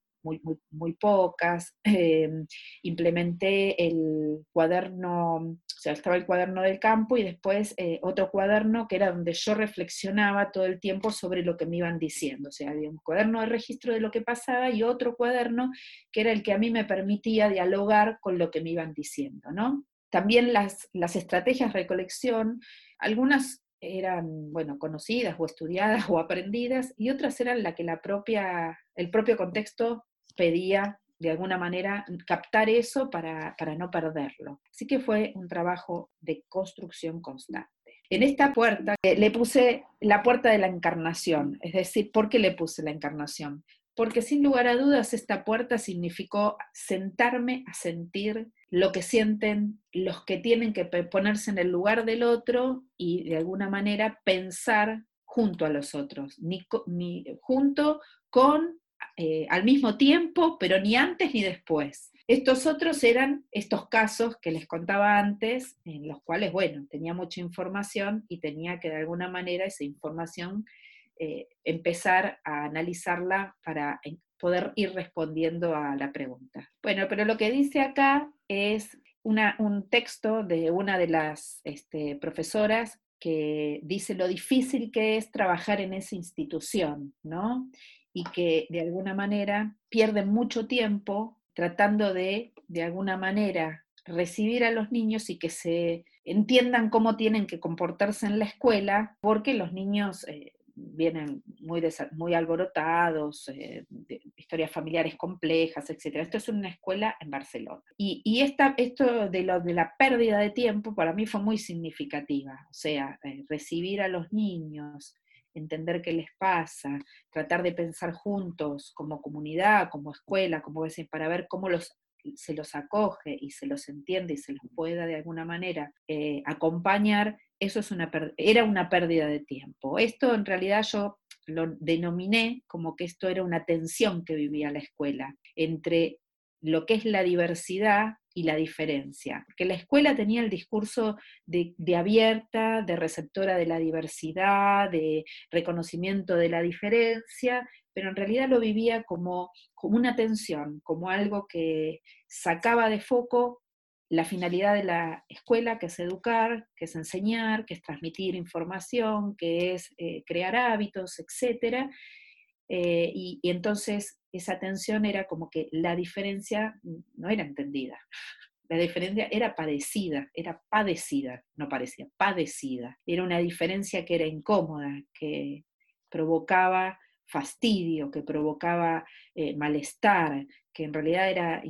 muy, pocas. Em, implementé el cuaderno, o sea, estaba el cuaderno del campo y después eh, otro cuaderno que era donde yo reflexionaba todo el tiempo sobre lo que me iban diciendo. O sea, había un cuaderno de registro de lo que pasaba y otro cuaderno que era el que a mí me permitía dialogar con lo que me iban diciendo, ¿no? También las, las estrategias de recolección, algunas eran, bueno, conocidas o estudiadas [laughs] o aprendidas, y otras eran la que la propia, el propio contexto pedía de alguna manera captar eso para, no perderlo. Así que fue un trabajo de construcción constante. En esta puerta eh, le puse la puerta de la encarnación, es decir, ¿por qué le puse la encarnación? Porque sin lugar a dudas esta puerta significó sentarme a sentir lo que sienten los que tienen que ponerse en el lugar del otro y de alguna manera pensar junto a los otros, ni junto con eh, al mismo tiempo, pero ni antes ni después. Estos otros eran estos casos que les contaba antes, en los cuales, bueno, tenía mucha información y tenía que de alguna manera esa información eh, empezar a analizarla para poder ir respondiendo a la pregunta. Bueno, pero lo que dice acá es un texto de una de las este, profesoras que dice lo difícil que es trabajar en esa institución, ¿no? Y que de alguna manera pierden mucho tiempo tratando de, de alguna manera, recibir a los niños y que se entiendan cómo tienen que comportarse en la escuela, porque los niños eh, vienen muy, muy alborotados, eh, de historias familiares complejas, etc. Esto es una escuela en Barcelona. Y, y esta, esto de, lo, de la pérdida de tiempo para mí fue muy significativa. O sea, eh, recibir a los niños, entender qué les pasa, tratar de pensar juntos como comunidad, como escuela, como veces, para ver cómo los, se los acoge y se los entiende y se los pueda de alguna manera eh, acompañar, eso es una, era una pérdida de tiempo. Esto en realidad yo lo denominé como que esto era una tensión que vivía la escuela entre lo que es la diversidad y la diferencia. Porque la escuela tenía el discurso de, abierta, de receptora de la diversidad, de reconocimiento de la diferencia, pero en realidad lo vivía como, como una tensión, como algo que sacaba de foco la finalidad de la escuela, que es educar, que es enseñar, que es transmitir información, que es eh, crear hábitos, etc. Eh, y, entonces esa tensión era como que la diferencia no era entendida. La diferencia era padecida, era padecida, no parecía, padecida. Era una diferencia que era incómoda, que provocaba fastidio, que provocaba eh, malestar, que en realidad era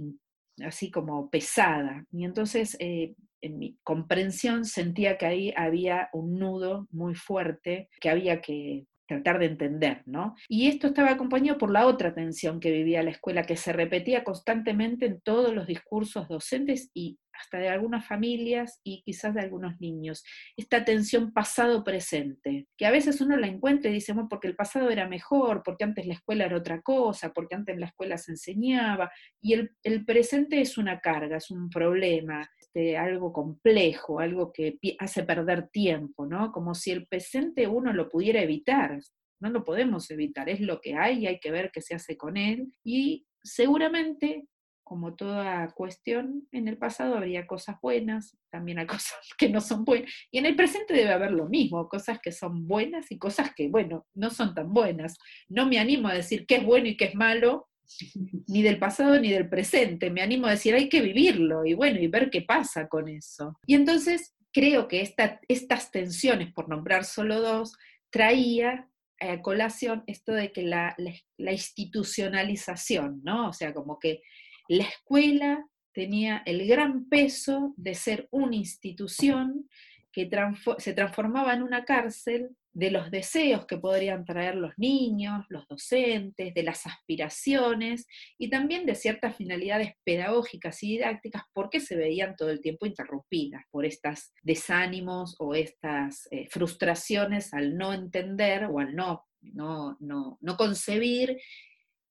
así como pesada. Y entonces, eh, en mi comprensión, sentía que ahí había un nudo muy fuerte que había que tratar de entender, ¿no? Y esto estaba acompañado por la otra tensión que vivía la escuela, que se repetía constantemente en todos los discursos docentes y hasta de algunas familias y quizás de algunos niños. Esta tensión pasado-presente, que a veces uno la encuentra y dice, bueno, porque el pasado era mejor, porque antes la escuela era otra cosa, porque antes la escuela se enseñaba, y el, el presente es una carga, es un problema, este, algo complejo, algo que hace perder tiempo, ¿no? Como si el presente uno lo pudiera evitar. No lo podemos evitar, es lo que hay y hay que ver qué se hace con él. Y seguramente como toda cuestión, en el pasado habría cosas buenas, también hay [laughs] cosas que no son buenas, y en el presente debe haber lo mismo, cosas que son buenas y cosas que, bueno, no son tan buenas. No me animo a decir qué es bueno y qué es malo, ni del pasado ni del presente, me animo a decir hay que vivirlo y bueno, y ver qué pasa con eso. Y entonces creo que estas tensiones, por nombrar solo dos, traía a colación esto de que la, institucionalización, ¿no? O sea, como que la escuela tenía el gran peso de ser una institución que se transformaba en una cárcel de los deseos que podrían traer los niños, los docentes, de las aspiraciones y también de ciertas finalidades pedagógicas y didácticas porque se veían todo el tiempo interrumpidas por estos desánimos o estas eh, frustraciones al no entender o al no, no, no, no concebir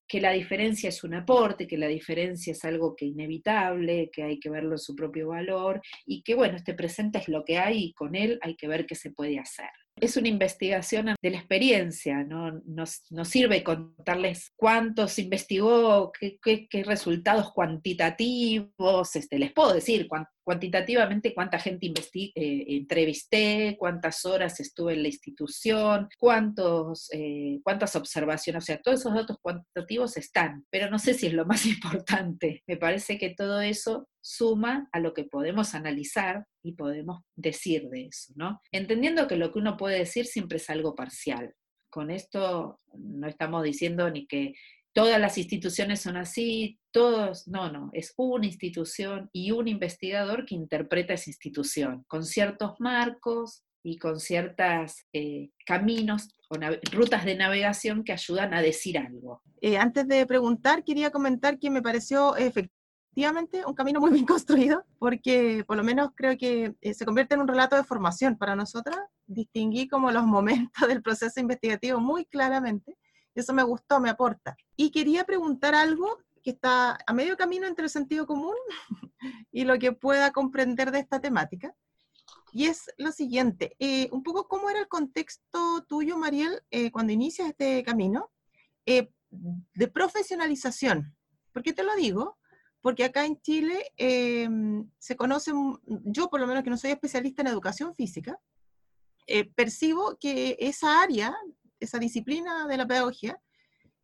que la diferencia es un aporte, que la diferencia es algo que inevitable, que hay que verlo en su propio valor y que bueno, este presente es lo que hay y con él hay que ver qué se puede hacer. Es una investigación de la experiencia, no, sirve contarles cuántos investigó, qué, qué, resultados cuantitativos, este, les puedo decir cuantitativamente cuánta gente eh, entrevisté, cuántas horas estuve en la institución, cuántos, eh, cuántas observaciones, o sea, todos esos datos cuantitativos están, pero no sé si es lo más [laughs] importante. Me parece que todo eso suma a lo que podemos analizar y podemos decir de eso, ¿no? Entendiendo que lo que uno puede decir siempre es algo parcial. Con esto no estamos diciendo ni que todas las instituciones son así, todos, no, no, es una institución y un investigador que interpreta esa institución, con ciertos marcos y con ciertos eh, caminos o rutas de navegación que ayudan a decir algo. Eh, antes de preguntar, quería comentar que me pareció efectivamente un camino muy bien [laughs] construido, porque por lo menos creo que eh, se convierte en un relato de formación para nosotras. Distinguí como los momentos del proceso investigativo muy claramente eso me gustó, me aporta. Y quería preguntar algo que está a medio camino entre el sentido común [laughs] y lo que pueda comprender de esta temática. Y es lo siguiente, eh, un poco cómo era el contexto tuyo, Mariel, eh, cuando inicias este camino eh, de profesionalización. ¿Por qué te lo digo? Porque acá en Chile se conoce, yo por lo menos que no soy especialista en educación física, percibo que esa área esa disciplina de la pedagogía,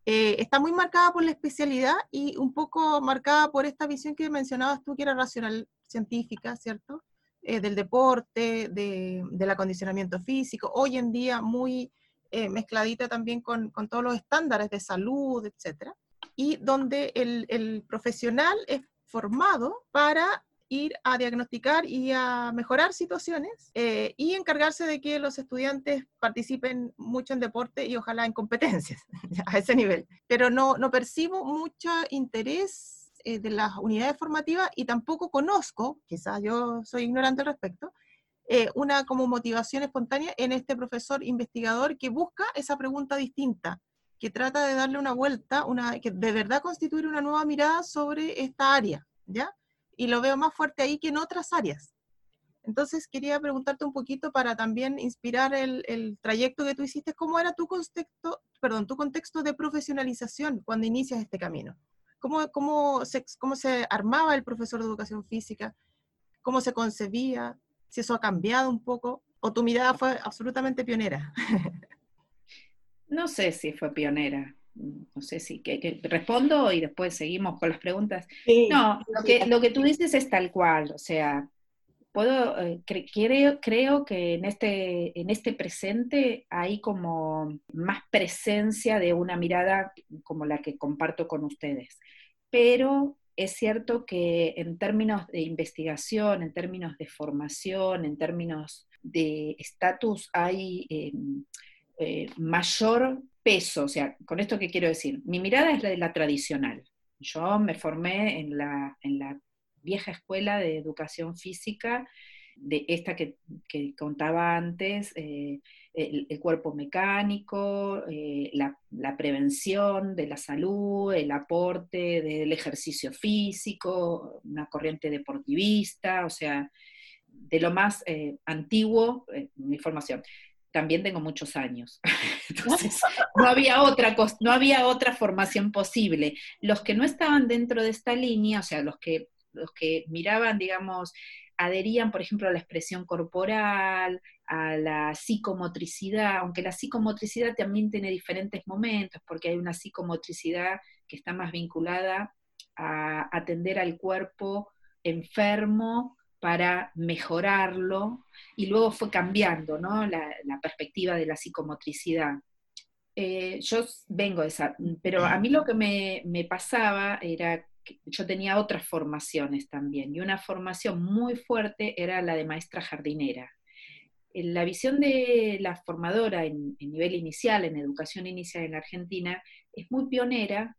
eh, está muy marcada por la especialidad y un poco marcada por esta visión que mencionabas tú, que era racional científica, ¿cierto? Eh, del deporte, de, del acondicionamiento físico, hoy en día muy eh, mezcladita también con, con, todos los estándares de salud, etc. Y donde el, el profesional es formado para ir a diagnosticar y a mejorar situaciones eh, y encargarse de que los estudiantes participen mucho en deporte y ojalá en competencias [laughs] a ese nivel. Pero no, no percibo mucho interés eh, de las unidades formativas y tampoco conozco, quizás yo soy ignorante al respecto, eh, una como motivación espontánea en este profesor investigador que busca esa pregunta distinta, que trata de darle una vuelta, una, que de verdad constituir una nueva mirada sobre esta área, ¿ya? Y lo veo más fuerte ahí que en otras áreas. Entonces quería preguntarte un poquito para también inspirar el, trayecto que tú hiciste, ¿cómo era tu contexto, perdón, tu contexto de profesionalización cuando inicias este camino? ¿Cómo, cómo, se, ¿Cómo se armaba el profesor de educación física? ¿Cómo se concebía? ¿Si eso ha cambiado un poco? ¿O tu mirada fue absolutamente pionera? [laughs] no sé si fue pionera no sé si que, respondo y después seguimos con las preguntas. no, lo que, lo que tú dices es tal cual, o sea, puedo, eh, creo, creo que en este, en este presente hay como más presencia de una mirada como la que comparto con ustedes, pero es cierto que en términos de investigación, en términos de formación, en términos de estatus, hay em, eh, mayor peso, o sea, con esto que quiero decir, mi mirada es la de la tradicional. Yo me formé en la, en la vieja escuela de educación física, de esta que, contaba antes, eh, el, cuerpo mecánico, eh, la, la, prevención de la salud, el aporte del ejercicio físico, una corriente deportivista, o sea, de lo más antiguo, mi formación también tengo muchos años. [laughs] Entonces, no había, otra, no había otra formación posible. Los que no estaban dentro de esta línea, o sea, los que, los que miraban, digamos, adherían, por ejemplo, a la expresión corporal, a la psicomotricidad, aunque la psicomotricidad también tiene diferentes momentos, porque hay una psicomotricidad que está más vinculada a atender al cuerpo enfermo para mejorarlo y luego fue cambiando ¿no? la, perspectiva de la psicomotricidad. Eh, yo vengo de esa, pero a mí lo que me, pasaba era que yo tenía otras formaciones también y una formación muy fuerte era la de maestra jardinera. La visión de la formadora en, nivel inicial, en educación inicial en Argentina, es muy pionera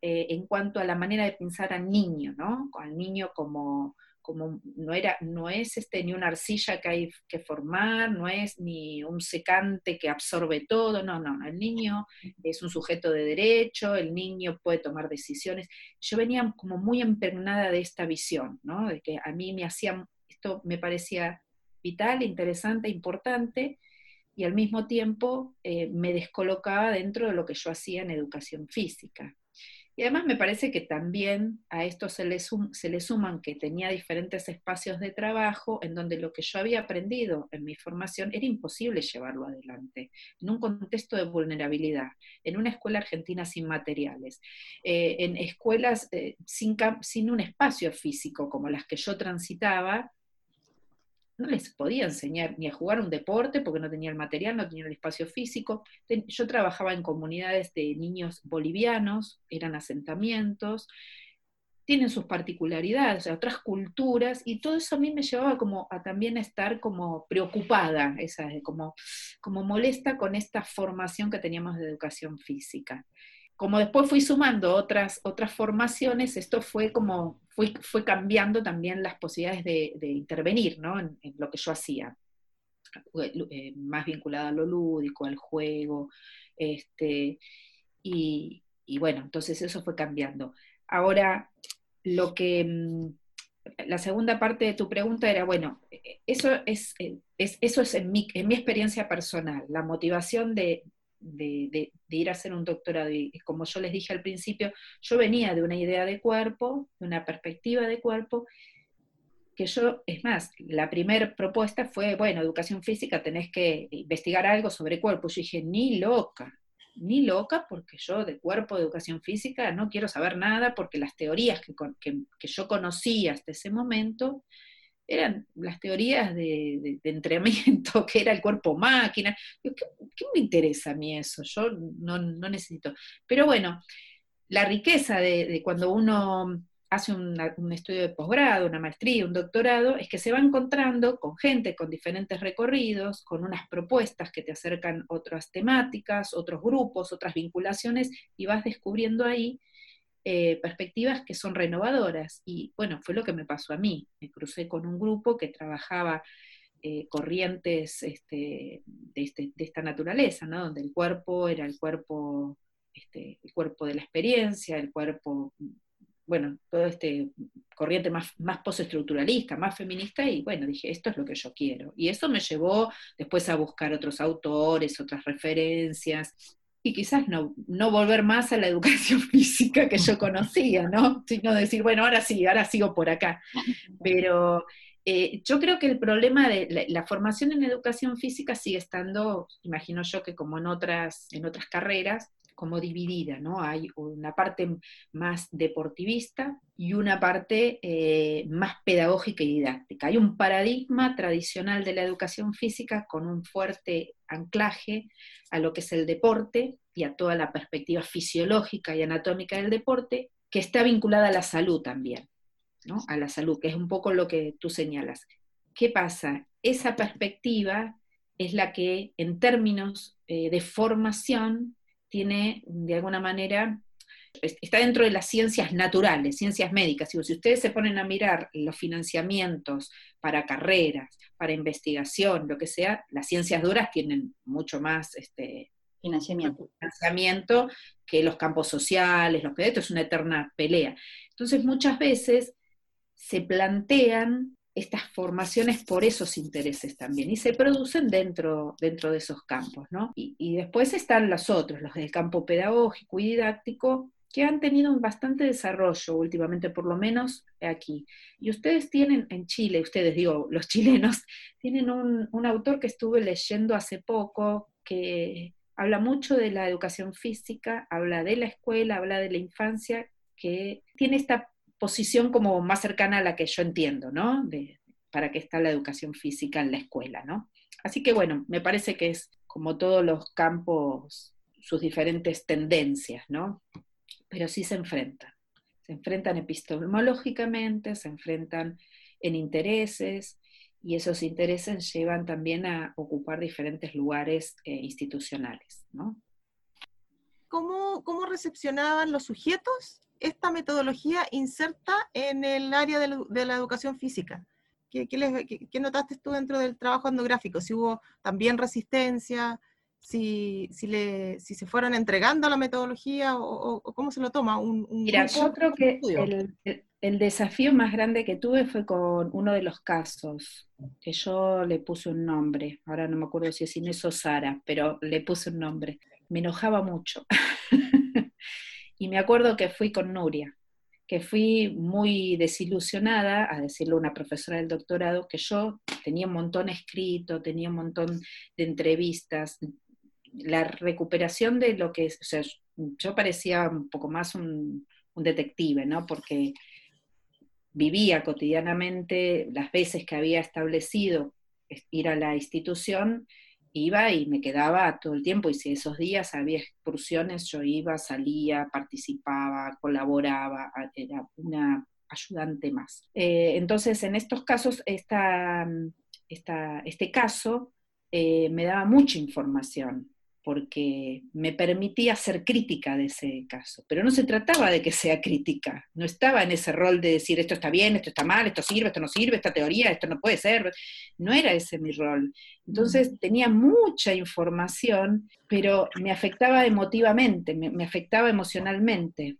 eh, en cuanto a la manera de pensar al niño, ¿no? Al niño como, como no, era, no es este, ni una arcilla que hay que formar, no es ni un secante que absorbe todo, no, no, el niño es un sujeto de derecho, el niño puede tomar decisiones. Yo venía como muy empeñada de esta visión, ¿no? de que a mí me hacía, esto me parecía vital, interesante, importante, y al mismo tiempo eh, me descolocaba dentro de lo que yo hacía en educación física. Y además me parece que también a esto se le, se le suman que tenía diferentes espacios de trabajo en donde lo que yo había aprendido en mi formación era imposible llevarlo adelante, en un contexto de vulnerabilidad, en una escuela argentina sin materiales, eh, en escuelas eh, sin, sin un espacio físico como las que yo transitaba, no les podía enseñar ni a jugar un deporte porque no tenía el material, no tenía el espacio físico. Yo trabajaba en comunidades de niños bolivianos, eran asentamientos, tienen sus particularidades, otras culturas, y todo eso a mí me llevaba como a también estar como preocupada, esa, como, como molesta con esta formación que teníamos de educación física como después fui sumando otras, otras formaciones, esto fue como, fue, fue cambiando también las posibilidades de, intervenir ¿no? en, lo que yo hacía, eh, más vinculada a lo lúdico, al juego, este, y, bueno, entonces eso fue cambiando. Ahora, lo que, mm, la segunda parte de tu pregunta era, bueno, eso es, es eso es en mi, en mi experiencia personal, la motivación de, de, ir a hacer un doctorado. Y como yo les dije al principio, yo venía de una idea de cuerpo, de una perspectiva de cuerpo, que yo, es más, la primera propuesta fue, bueno, educación física, tenés que investigar algo sobre cuerpo. Yo dije, ni loca, ni loca, porque yo de cuerpo, de educación física, no quiero saber nada, porque las teorías que, que yo conocía hasta ese momento eran las teorías de, entrenamiento, [laughs] que era el cuerpo máquina. ¿Qué, me interesa a mí eso? Yo no, necesito. Pero bueno, la riqueza de, cuando uno hace un estudio de posgrado, una maestría, un doctorado, es que se va encontrando con gente con diferentes recorridos, con unas propuestas que te acercan otras temáticas, otros grupos, otras vinculaciones, y vas descubriendo ahí eh, perspectivas que son renovadoras. Y bueno, fue lo que me pasó a mí. Me crucé con un grupo que trabajaba eh, corrientes este, este, de, esta naturaleza, ¿no? donde el cuerpo era el cuerpo, este, el cuerpo de la experiencia, el cuerpo bueno, todo este corriente más, más postestructuralista, más feminista, y bueno, dije, esto es lo que yo quiero. Y eso me llevó después a buscar otros autores, otras referencias, y quizás no, no volver más a la educación [laughs] física que yo conocía, ¿no? Sino decir, bueno, ahora sí, ahora sigo por acá. Pero eh, yo creo que el problema de la, formación en educación física sigue estando, imagino yo que como en otras, en otras carreras, como dividida, ¿no? Hay una parte más deportivista y una parte eh, más pedagógica y didáctica. Hay un paradigma tradicional de la educación física con un fuerte anclaje a lo que es el deporte y a toda la perspectiva fisiológica y anatómica del deporte, que está vinculada a la salud también, ¿no? A la salud, que es un poco lo que tú señalas. ¿Qué pasa? Esa perspectiva es la que en términos eh, de formación tiene, de alguna manera, está dentro de las ciencias naturales, ciencias médicas. Si ustedes se ponen a mirar los financiamientos para carreras, para investigación, lo que sea, las ciencias duras tienen mucho más este, financiamiento. financiamiento que los campos sociales, los que esto es una eterna pelea. Entonces muchas veces se plantean estas formaciones por esos intereses también, y se producen dentro, dentro de esos campos, ¿no? Y, después están los otros, los del campo pedagógico y didáctico, que han tenido bastante desarrollo últimamente, por lo menos aquí. Y ustedes tienen en Chile, ustedes digo, [laughs] los chilenos, tienen un, un autor que estuve leyendo hace poco, que habla mucho de la educación física, habla de la escuela, habla de la infancia, que tiene esta posición como más cercana a la que yo entiendo, ¿no? De, para qué está la educación física en la escuela, ¿no? Así que bueno, me parece que es como todos los campos, sus diferentes tendencias, ¿no? Pero sí se enfrentan. Se enfrentan epistemológicamente, se enfrentan en intereses, y esos intereses llevan también a ocupar diferentes lugares eh, institucionales, ¿no? ¿Cómo, ¿Cómo recepcionaban los sujetos esta metodología inserta en el área de la, educación física? ¿Qué, qué, notaste tú dentro del trabajo etnográfico? ¿Si hubo también resistencia? Si, si, le, si se fueron entregando la metodología o, cómo se lo toma un, Mira, yo creo que el, el, desafío más grande que tuve fue con uno de los casos, que yo le puse un nombre, ahora no me acuerdo si es Inés o Sara, pero le puse un nombre. Me enojaba mucho. [laughs] Y me acuerdo que fui con Nuria, que fui muy desilusionada, a decirlo una profesora del doctorado, que yo tenía un montón escrito, tenía un montón de entrevistas, la recuperación de lo que o yo parecía un poco más un, detective, ¿no? Porque vivía cotidianamente las veces que había establecido ir a la institución iba y me quedaba todo el tiempo, y si esos días había excursiones, yo iba, salía, participaba, colaboraba, era una ayudante más. Eh, entonces, en estos casos, esta, este caso eh, me daba mucha información porque me permitía ser crítica de ese caso. Pero no se trataba de que sea crítica, no estaba en ese rol de decir esto está bien, esto está mal, esto sirve, esto no sirve, esta teoría, esto no puede ser. No era ese mi rol. Entonces tenía mucha información, pero me afectaba emotivamente, me, me afectaba emocionalmente.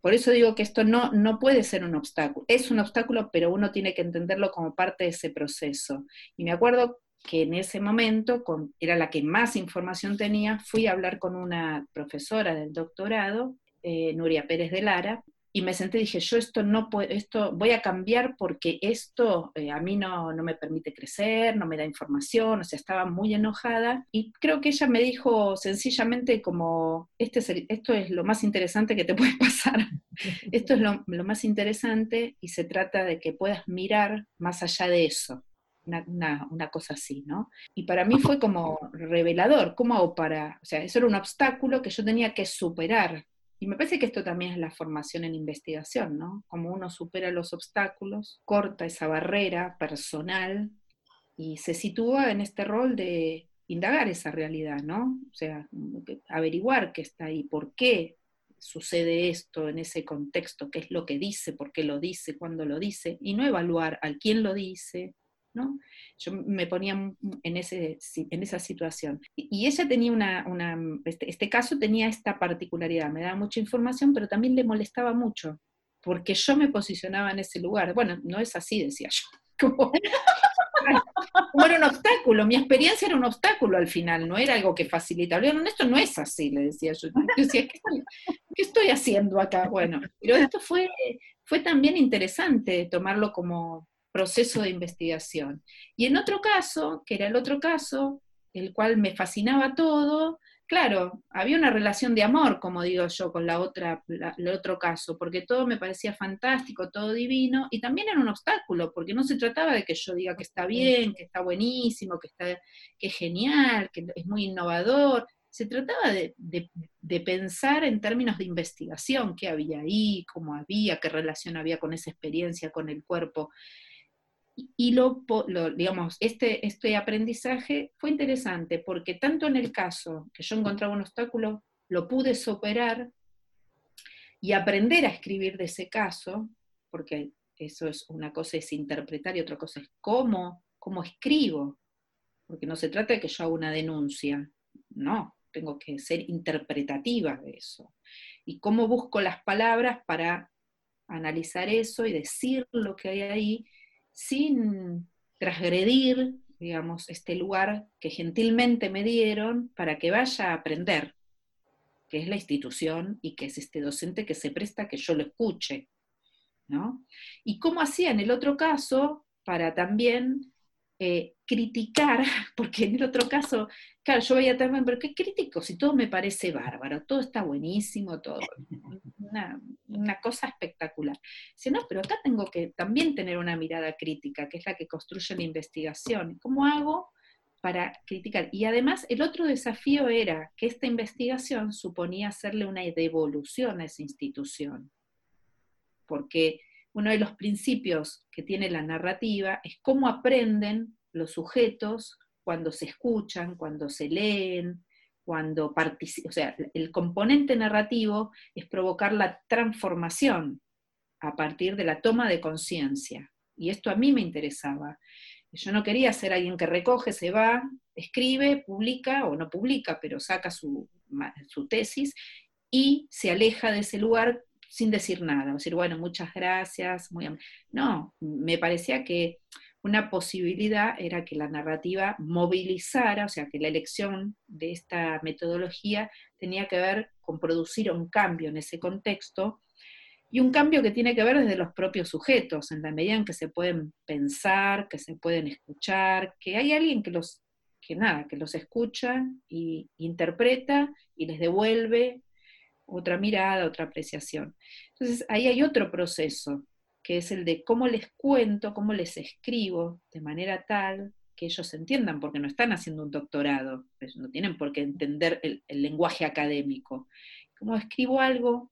Por eso digo que esto no, no puede ser un obstáculo. Es un obstáculo, pero uno tiene que entenderlo como parte de ese proceso. Y me acuerdo que en ese momento era la que más información tenía, fui a hablar con una profesora del doctorado, eh, Nuria Pérez de Lara, y me senté y dije, yo esto no esto voy a cambiar porque esto eh, a mí no, no, me permite crecer, no me da información, o sea, estaba muy enojada. Y creo que ella me dijo sencillamente como, este esto es lo más interesante que te puede pasar, esto es lo, lo más interesante y se trata de que puedas mirar más allá de eso una, cosa así, ¿no? Y para mí fue como revelador, ¿cómo hago para, o sea, eso era un obstáculo que yo tenía que superar. Y me parece que esto también es la formación en investigación, ¿no? Como uno supera los obstáculos, corta esa barrera personal y se sitúa en este rol de indagar esa realidad, ¿no? O sea, averiguar qué está ahí, por qué sucede esto en ese contexto, qué es lo que dice, por qué lo dice, cuándo lo dice, y no evaluar al quién lo dice, yo me ponía en, ese, en esa situación. Y, ella tenía una, este, este, caso tenía esta particularidad, me daba mucha información, pero también le molestaba mucho, porque yo me posicionaba en ese lugar. Bueno, no es así, decía yo. [laughs] Como, era un obstáculo, mi experiencia era un obstáculo al final, no era algo que facilitaba. No, esto no es así, le decía yo. yo decía, ¿qué ¿qué estoy, haciendo acá? Bueno, pero esto fue, fue también interesante tomarlo como proceso de investigación. Y en otro caso, que era el otro caso, el cual me fascinaba todo, claro, había una relación de amor, como digo yo, con la otra, el otro caso, porque todo me parecía fantástico, todo divino, y también era un obstáculo, porque no se trataba de que yo diga que está bien, que está buenísimo, que, está, que es genial, que es muy innovador, se trataba de, de, pensar en términos de investigación, qué había ahí, cómo había, qué relación había con esa experiencia, con el cuerpo. Y lo, digamos, este, este aprendizaje fue interesante porque tanto en el caso que yo encontraba un obstáculo, lo pude superar y aprender a escribir de ese caso, porque eso es una cosa es interpretar y otra cosa es cómo, cómo escribo, porque no se trata de que yo haga una denuncia, no, tengo que ser interpretativa de eso. Y cómo busco las palabras para analizar eso y decir lo que hay ahí sin transgredir, digamos, este lugar que gentilmente me dieron para que vaya a aprender, que es la institución y que es este docente que se presta que yo lo escuche. ¿no? Y cómo hacía en el otro caso para también eh, criticar, [laughs] porque en el otro caso, claro, yo veía también, pero qué crítico, si todo me parece bárbaro, todo está buenísimo, todo, una, una cosa espectacular. Dice, no, pero acá tengo que también tener una mirada crítica, que es la que construye la investigación. ¿Cómo hago para criticar? Y además, el otro desafío era que esta investigación suponía hacerle una devolución a esa institución, porque uno de los principios que tiene la narrativa es cómo aprenden los sujetos cuando se escuchan, cuando se leen, cuando participan. O sea, el componente narrativo es provocar la transformación a partir de la toma de conciencia. Y esto a mí me interesaba. Yo no quería ser alguien que recoge, se va, escribe, publica o no publica, pero saca su, su tesis y se aleja de ese lugar sin decir nada, decir, bueno, muchas gracias, muy No, me parecía que una posibilidad era que la narrativa movilizara, o sea, que la elección de esta metodología tenía que ver con producir un cambio en ese contexto, y un cambio que tiene que ver desde los propios sujetos, en la medida en que se pueden pensar, que se pueden escuchar, que hay alguien que los, que nada, que los escucha y interpreta y les devuelve otra mirada, otra apreciación. Entonces, ahí hay otro proceso, que es el de cómo les cuento, cómo les escribo, de manera tal que ellos entiendan, porque no están haciendo un doctorado, pues no tienen por qué entender el, lenguaje académico. Cómo escribo algo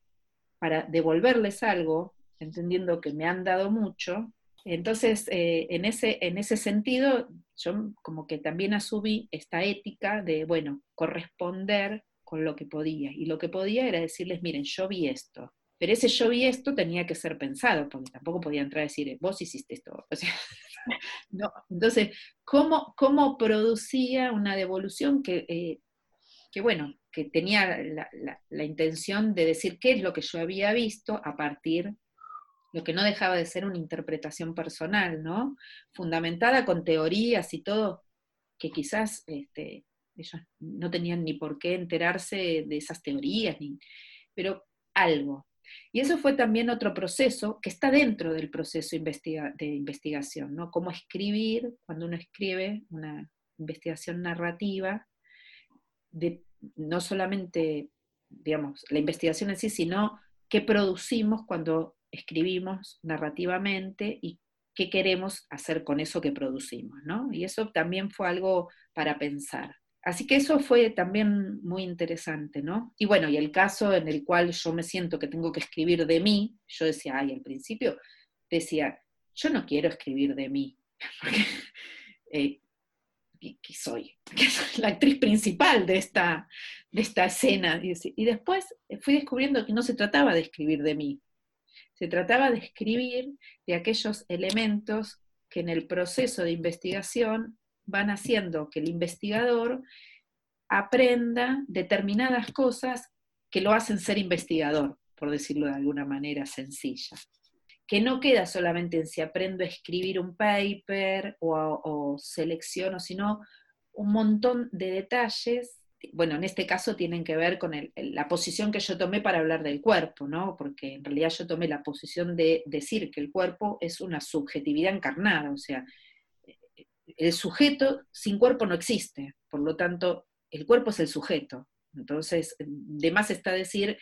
para devolverles algo, entendiendo que me han dado mucho. Entonces, eh, en, ese, en ese sentido, yo como que también asumí esta ética de, bueno, corresponder con lo que podía. Y lo que podía era decirles, miren, yo vi esto. Pero ese yo vi esto tenía que ser pensado, porque tampoco podía entrar a decir, vos hiciste esto. [laughs] no. Entonces, ¿cómo, ¿cómo, producía una devolución que, eh, que bueno, que tenía la, la, intención de decir qué es lo que yo había visto a partir, lo que no dejaba de ser una interpretación personal, ¿no? Fundamentada con teorías y todo, que quizás este, ellos no tenían ni por qué enterarse de esas teorías, pero algo. Y eso fue también otro proceso que está dentro del proceso de investigación, ¿no? Cómo escribir, cuando uno escribe una investigación narrativa, de, no solamente, digamos, la investigación en sí, sino qué producimos cuando escribimos narrativamente y qué queremos hacer con eso que producimos, ¿no? Y eso también fue algo para pensar. Así que eso fue también muy interesante, ¿no? Y bueno, y el caso en el cual yo me siento que tengo que escribir de mí, yo decía, ay, al principio decía, yo no quiero escribir de mí, [laughs] porque eh, ¿qué soy? [laughs] soy la actriz principal de esta, de esta escena. Y después fui descubriendo que no se trataba de escribir de mí, se trataba de escribir de aquellos elementos que en el proceso de investigación van haciendo que el investigador aprenda determinadas cosas que lo hacen ser investigador, por decirlo de alguna manera sencilla. Que no queda solamente en si aprendo a escribir un paper o, selecciono, sino un montón de detalles bueno, en este caso tienen que ver con la posición que yo tomé para hablar del cuerpo, ¿no? Porque en realidad yo tomé la posición de decir que el cuerpo es una subjetividad encarnada, o sea, el sujeto sin cuerpo no existe, por lo tanto, el cuerpo es el sujeto. Entonces, de más está decir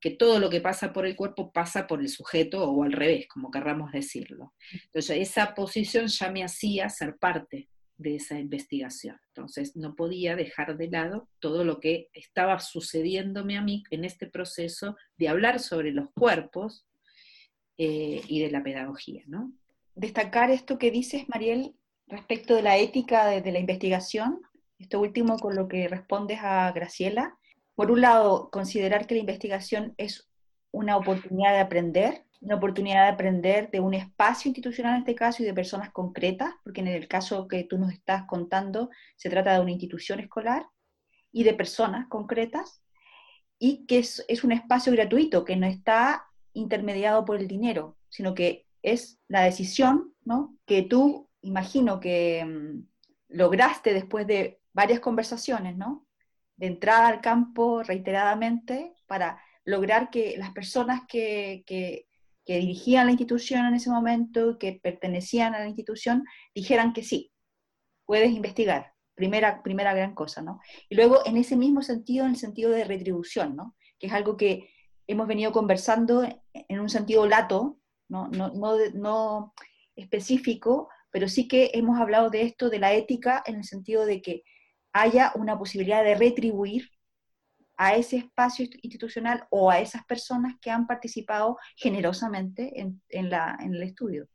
que todo lo que pasa por el cuerpo pasa por el sujeto o al revés, como querramos decirlo. Entonces, esa posición ya me hacía ser parte de esa investigación. Entonces, no podía dejar de lado todo lo que estaba sucediéndome a mí en este proceso de hablar sobre los cuerpos eh, y de la pedagogía. ¿no? Destacar esto que dices, Mariel, respecto de la ética de, la investigación, esto último con lo que respondes a Graciela. Por un lado, considerar que la investigación es una oportunidad de aprender, una oportunidad de aprender de un espacio institucional en este caso y de personas concretas, porque en el caso que tú nos estás contando se trata de una institución escolar y de personas concretas, y que es, es un espacio gratuito, que no está intermediado por el dinero, sino que es la decisión ¿no? que tú imagino que mm, lograste después de varias conversaciones, ¿no? De entrada al campo reiteradamente para lograr que las personas que, que, dirigían la institución en ese momento, que pertenecían a la institución, dijeran que sí, puedes investigar. Primera, primera gran cosa, ¿no? Y luego en ese mismo sentido, en el sentido de retribución, ¿no? Que es algo que hemos venido conversando en un sentido lato, no, no, no, no específico, pero sí que hemos hablado de esto, de la ética, en el sentido de que haya una posibilidad de retribuir a ese espacio institucional o a esas personas que han participado generosamente en, el estudio.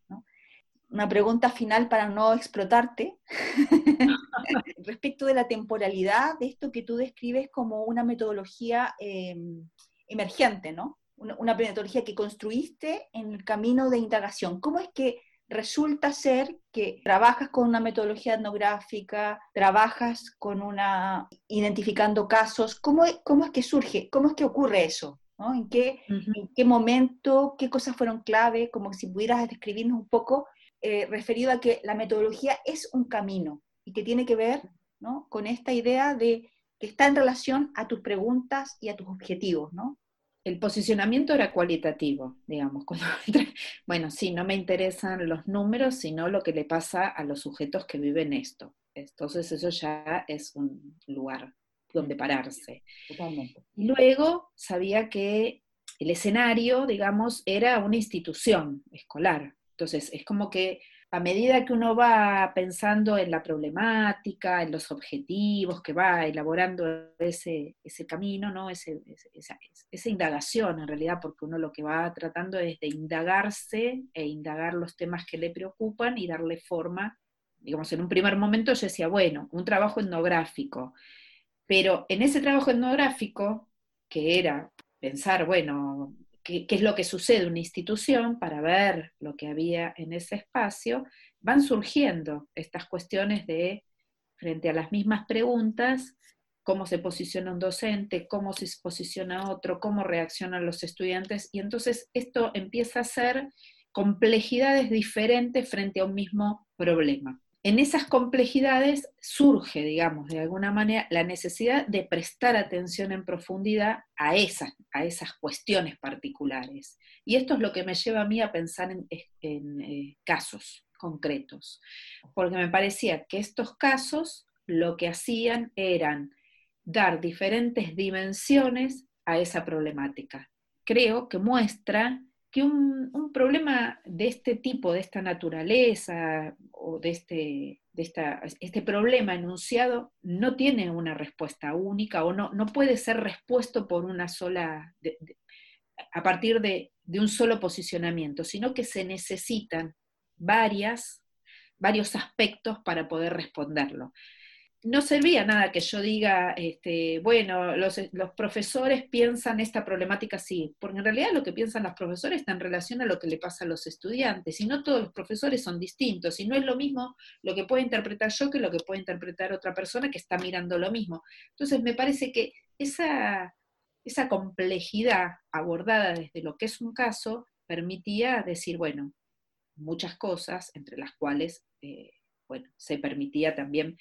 Una pregunta final para no explotarte. [laughs] Respecto de la temporalidad de esto que tú describes como una metodología em, emergente, ¿no? Una, metodología que construiste en el camino de indagación. ¿Cómo es que resulta ser que trabajas con una metodología etnográfica, trabajas con una, identificando casos, ¿cómo, cómo es que surge? ¿Cómo es que ocurre eso? ¿En, qué, ¿En qué momento? ¿Qué cosas fueron clave? Como si pudieras describirnos un poco eh, referido a que la metodología es un camino y que tiene que ver ¿no? con esta idea de que está en relación a tus preguntas y a tus objetivos, ¿no? El posicionamiento era cualitativo, digamos. [laughs] bueno, sí, no me interesan los números, sino lo que le pasa a los sujetos que viven esto. Entonces eso ya es un lugar donde pararse. Totalmente. Y luego sabía que el escenario, digamos, era una institución escolar. Entonces es como que a medida que uno va pensando en la problemática, en los objetivos, que va elaborando ese, ese camino, ¿no? Esa, esa, indagación en realidad, porque uno lo que va tratando es de indagarse e indagar los temas que le preocupan y darle forma. Digamos, en un primer momento yo decía, bueno, un trabajo etnográfico, pero en ese trabajo etnográfico, que era pensar, bueno, qué, es lo que sucede. En una institución para ver lo que había en ese espacio, van surgiendo estas cuestiones de, frente a las mismas preguntas, cómo se posiciona un docente, cómo se posiciona otro, cómo reaccionan los estudiantes, y entonces esto empieza a ser complejidades diferentes frente a un mismo problema en esas complejidades surge, digamos, de alguna manera, la necesidad de prestar atención en profundidad a esas, a esas cuestiones particulares. Y esto es lo que me lleva a mí a pensar en, eh, casos concretos, porque me parecía que estos casos lo que hacían eran dar diferentes dimensiones a esa problemática. Creo que muestra que un, problema de este tipo, de esta naturaleza, o de este, de esta, este problema enunciado, no tiene una respuesta única o no, no puede ser respuesto por una sola, a partir de, de, un solo posicionamiento, sino que se necesitan varias, varios aspectos para poder responderlo no servía nada que yo diga, este, bueno, los, profesores piensan esta problemática así, porque en realidad lo que piensan los profesores está en relación a lo que le pasa a los estudiantes, y no todos los profesores son distintos, y no es lo mismo lo que puede interpretar yo que lo que puede interpretar otra persona que está mirando lo mismo. Entonces me parece que esa, esa complejidad abordada desde lo que es un caso permitía decir, bueno, muchas cosas, entre las cuales, eh, bueno, se permitía también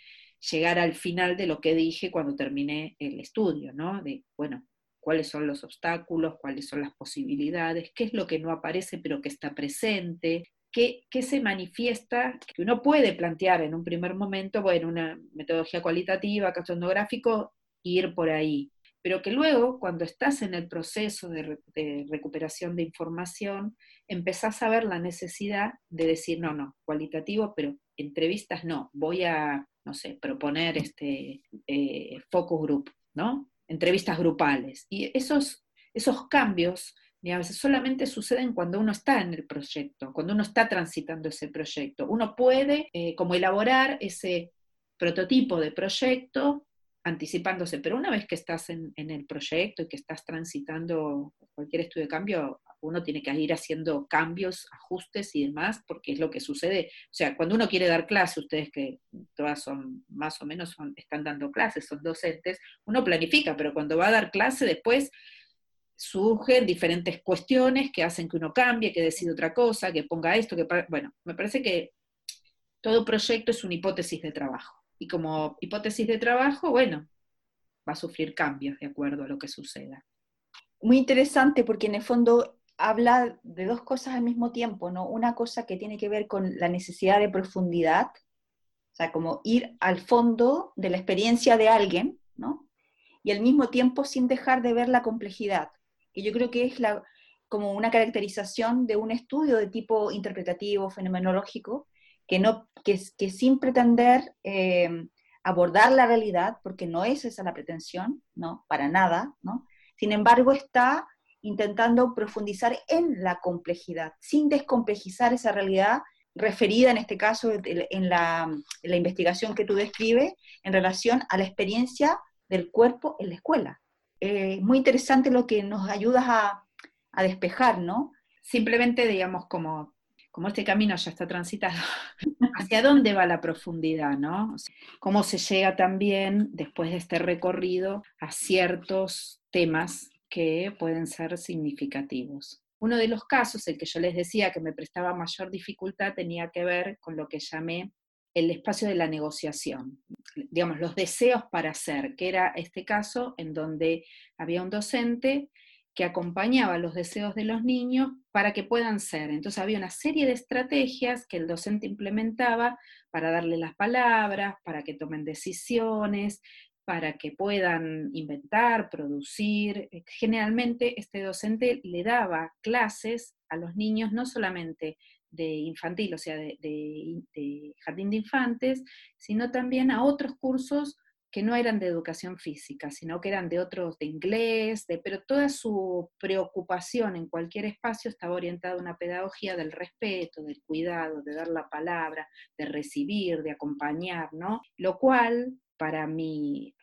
llegar al final de lo que dije cuando terminé el estudio, ¿no? De, bueno, cuáles son los obstáculos, cuáles son las posibilidades, qué es lo que no aparece pero que está presente, qué, qué se manifiesta, que uno puede plantear en un primer momento, bueno, una metodología cualitativa, etnográfico, ir por ahí, pero que luego, cuando estás en el proceso de, recuperación de información, empezás a ver la necesidad de decir, no, no, cualitativo, pero entrevistas no, voy a, no sé, proponer este eh, focus group, ¿no? Entrevistas grupales. Y esos, esos cambios, a veces solamente suceden cuando uno está en el proyecto, cuando uno está transitando ese proyecto. Uno puede eh, como elaborar ese prototipo de proyecto anticipándose, pero una vez que estás en, el proyecto y que estás transitando cualquier estudio de cambio, uno tiene que ir haciendo cambios, ajustes y demás, porque es lo que sucede. O sea, cuando uno quiere dar clase, ustedes que todas son más o menos están dando clases, son docentes, uno planifica, pero cuando va a dar clase después surgen diferentes cuestiones que hacen que uno cambie, que decida otra cosa, que ponga esto, que bueno, me parece que todo proyecto es una hipótesis de trabajo. Y como hipótesis de trabajo, bueno, va a sufrir cambios de acuerdo a lo que suceda. Muy interesante porque en el fondo habla de dos cosas al mismo tiempo, ¿no? Una cosa que tiene que ver con la necesidad de profundidad, o sea, como ir al fondo de la experiencia de alguien, ¿no? Y al mismo tiempo sin dejar de ver la complejidad, que yo creo que es la, como una caracterización de un estudio de tipo interpretativo, fenomenológico, que, no, que, que sin pretender eh, abordar la realidad, porque no es esa la pretensión, ¿no? Para nada, ¿no? Sin embargo, está intentando profundizar en la complejidad, sin descomplejizar esa realidad referida en este caso en la, investigación que tú describes en relación a la experiencia del cuerpo en la escuela. Es muy interesante lo que nos ayudas a, a despejar, ¿no? Simplemente, digamos, como como este camino ya está transitado, [laughs] ¿hacia dónde va la profundidad, no? ¿Cómo se llega también, después de este recorrido, a ciertos temas que pueden ser significativos? Uno de los casos, el que yo les decía que me prestaba mayor dificultad, tenía que ver con lo que llamé el espacio de la negociación, digamos, los deseos para hacer, que era este caso en donde había un docente que acompañaba los deseos de los niños para que puedan ser. Entonces había una serie de estrategias que el docente implementaba para darle las palabras, para que tomen decisiones, para que puedan inventar, producir. Eh, generalmente este docente le daba clases a los niños no solamente de infantil, o sea, de, jardín de infantes, sino también a otros cursos que no eran de educación física, sino que eran de otros, de inglés, de, pero toda su preocupación en cualquier espacio estaba orientada a una pedagogía del respeto, del cuidado, de dar la palabra, de recibir, de acompañar, ¿no? Lo cual, para mi,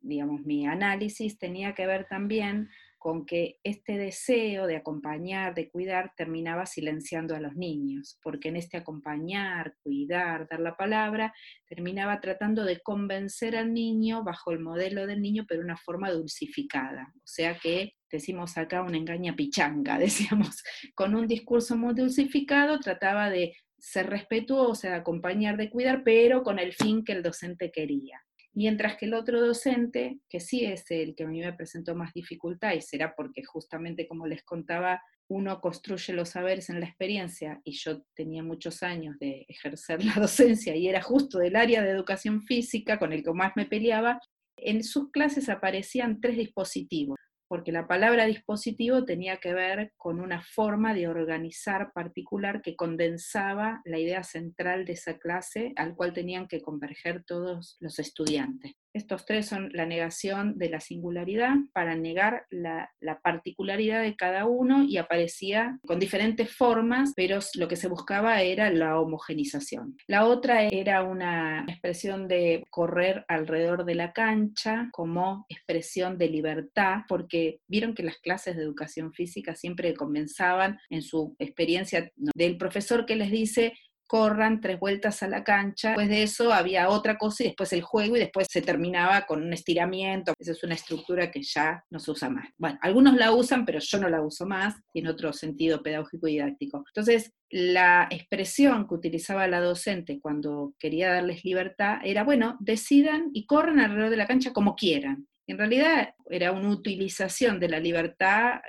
digamos, mi análisis tenía que ver también con que este deseo de acompañar, de cuidar, terminaba silenciando a los niños, porque en este acompañar, cuidar, dar la palabra, terminaba tratando de convencer al niño bajo el modelo del niño, pero de una forma dulcificada. O sea que decimos acá una engaña pichanga, [laughs] decíamos, con un discurso muy dulcificado trataba de ser respetuosa, de acompañar, de cuidar, pero con el fin que el docente quería. Mientras que el otro docente, que sí es el que a mí me presentó más dificultad, y será porque justamente como les contaba, uno construye los saberes en la experiencia, y yo tenía muchos años de ejercer la [laughs] docencia y era justo del área de educación física con el que más me peleaba, en sus clases aparecían tres dispositivos porque la palabra dispositivo tenía que ver con una forma de organizar particular que condensaba la idea central de esa clase al cual tenían que converger todos los estudiantes. Estos tres son la negación de la singularidad para negar la, particularidad de cada uno y aparecía con diferentes formas, pero lo que se buscaba era la homogenización. La otra era una expresión de correr alrededor de la cancha como expresión de libertad, porque vieron que las clases de educación física siempre comenzaban en su experiencia del profesor que les dice, corran tres vueltas a la cancha. Después de eso había otra cosa y después el juego y después se terminaba con un estiramiento. Esa es una estructura que ya no se usa más. Bueno, algunos la usan, pero yo no la uso más, tiene otro sentido pedagógico y didáctico. Entonces, la expresión que utilizaba la docente cuando quería darles libertad era, bueno, decidan y corran alrededor de la cancha como quieran. En realidad era una utilización de la libertad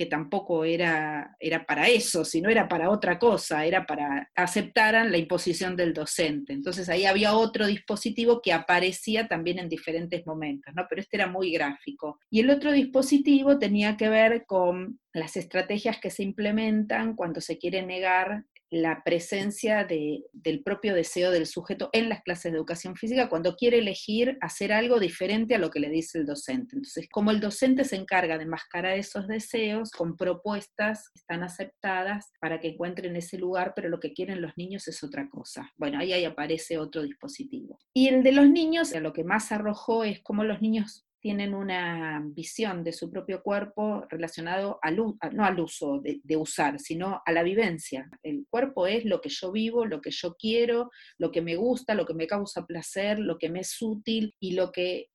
que tampoco era, era para eso, sino era para otra cosa, era para aceptaran la imposición del docente. Entonces ahí había otro dispositivo que aparecía también en diferentes momentos, ¿no? Pero este era muy gráfico. Y el otro dispositivo tenía que ver con las estrategias que se implementan cuando se quiere negar la presencia del propio deseo del sujeto en las clases de educación física cuando quiere elegir hacer algo diferente a lo que le dice el docente. Entonces, como el docente se encarga de mascarar esos deseos con propuestas que están aceptadas para que encuentren ese lugar, pero lo que quieren los niños es otra cosa. Bueno, ahí, ahí aparece otro dispositivo. Y el de los niños, lo que más arrojó es cómo los niños tienen una visión de su propio cuerpo relacionado al, no al uso de, de, usar, sino a la vivencia. El cuerpo es lo que yo vivo, lo que yo quiero, lo que me gusta, lo que me causa placer, lo que me es útil y lo que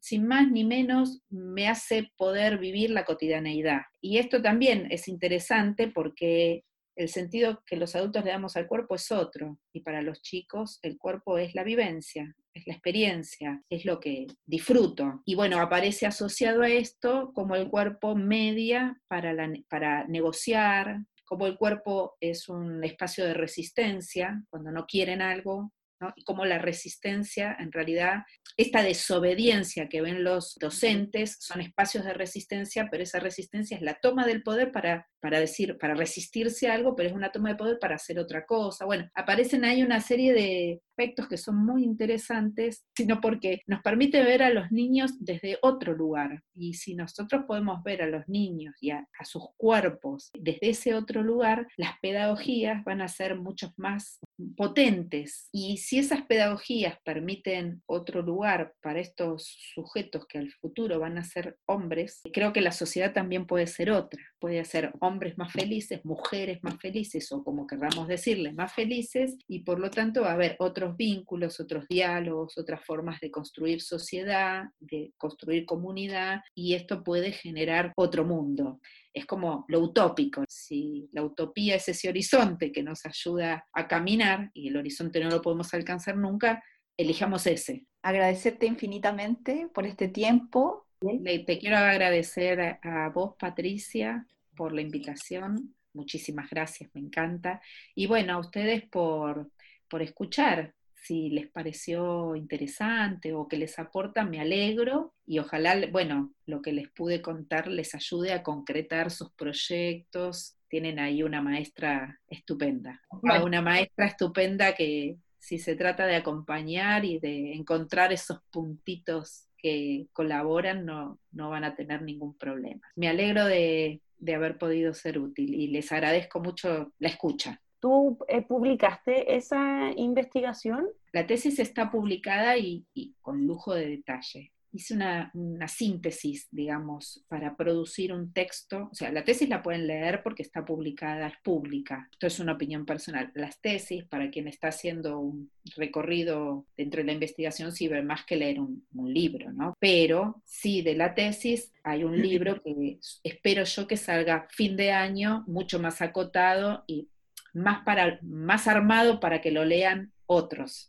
sin más ni menos me hace poder vivir la cotidianeidad. Y esto también es interesante porque el sentido que los adultos le damos al cuerpo es otro, y para los chicos el cuerpo es la vivencia, es la experiencia, es lo que disfruto. Y bueno, aparece asociado a esto como el cuerpo media para, para negociar, como el cuerpo es un espacio de resistencia, cuando no quieren algo, y cómo la resistencia, en realidad, esta desobediencia que ven los docentes son espacios de resistencia, pero esa resistencia es la toma del poder para, para decir, para resistirse a algo, pero es una toma de poder para hacer otra cosa. Bueno, aparecen ahí una serie de aspectos que son muy interesantes, sino porque nos permite ver a los niños desde otro lugar. Y si nosotros podemos ver a los niños y a, a sus cuerpos desde ese otro lugar, las pedagogías van a ser mucho más potentes. Y si esas pedagogías permiten otro lugar para estos sujetos que al futuro van a ser hombres, creo que la sociedad también puede ser otra. Puede ser hombres más felices, mujeres más felices, o como querramos decirles, más felices, y por lo tanto va a haber otros vínculos, otros diálogos, otras formas de construir sociedad, de construir comunidad, y esto puede generar otro mundo es como lo utópico. Si la utopía es ese horizonte que nos ayuda a caminar y el horizonte no lo podemos alcanzar nunca, elijamos ese. Agradecerte infinitamente por este tiempo. Te quiero agradecer a vos, Patricia, por la invitación. Muchísimas gracias, me encanta. Y bueno, a ustedes por, por escuchar si les pareció interesante o que les aporta, me alegro y ojalá, bueno, lo que les pude contar les ayude a concretar sus proyectos. Tienen ahí una maestra estupenda, una maestra estupenda que si se trata de acompañar y de encontrar esos puntitos que colaboran, no, no van a tener ningún problema. Me alegro de, de haber podido ser útil y les agradezco mucho la escucha. ¿Tú eh, publicaste esa investigación? La tesis está publicada y, con lujo de detalle. Hice una, síntesis, digamos, para producir un texto. O sea, la tesis la pueden leer porque está publicada, es pública. Esto es una opinión personal. Las tesis, para quien está haciendo un recorrido dentro de la investigación, sirve más que leer un, un libro, ¿no? Pero sí, de la tesis hay un libro que espero yo que salga fin de año, mucho más acotado y más, para, más armado para que lo lean otros.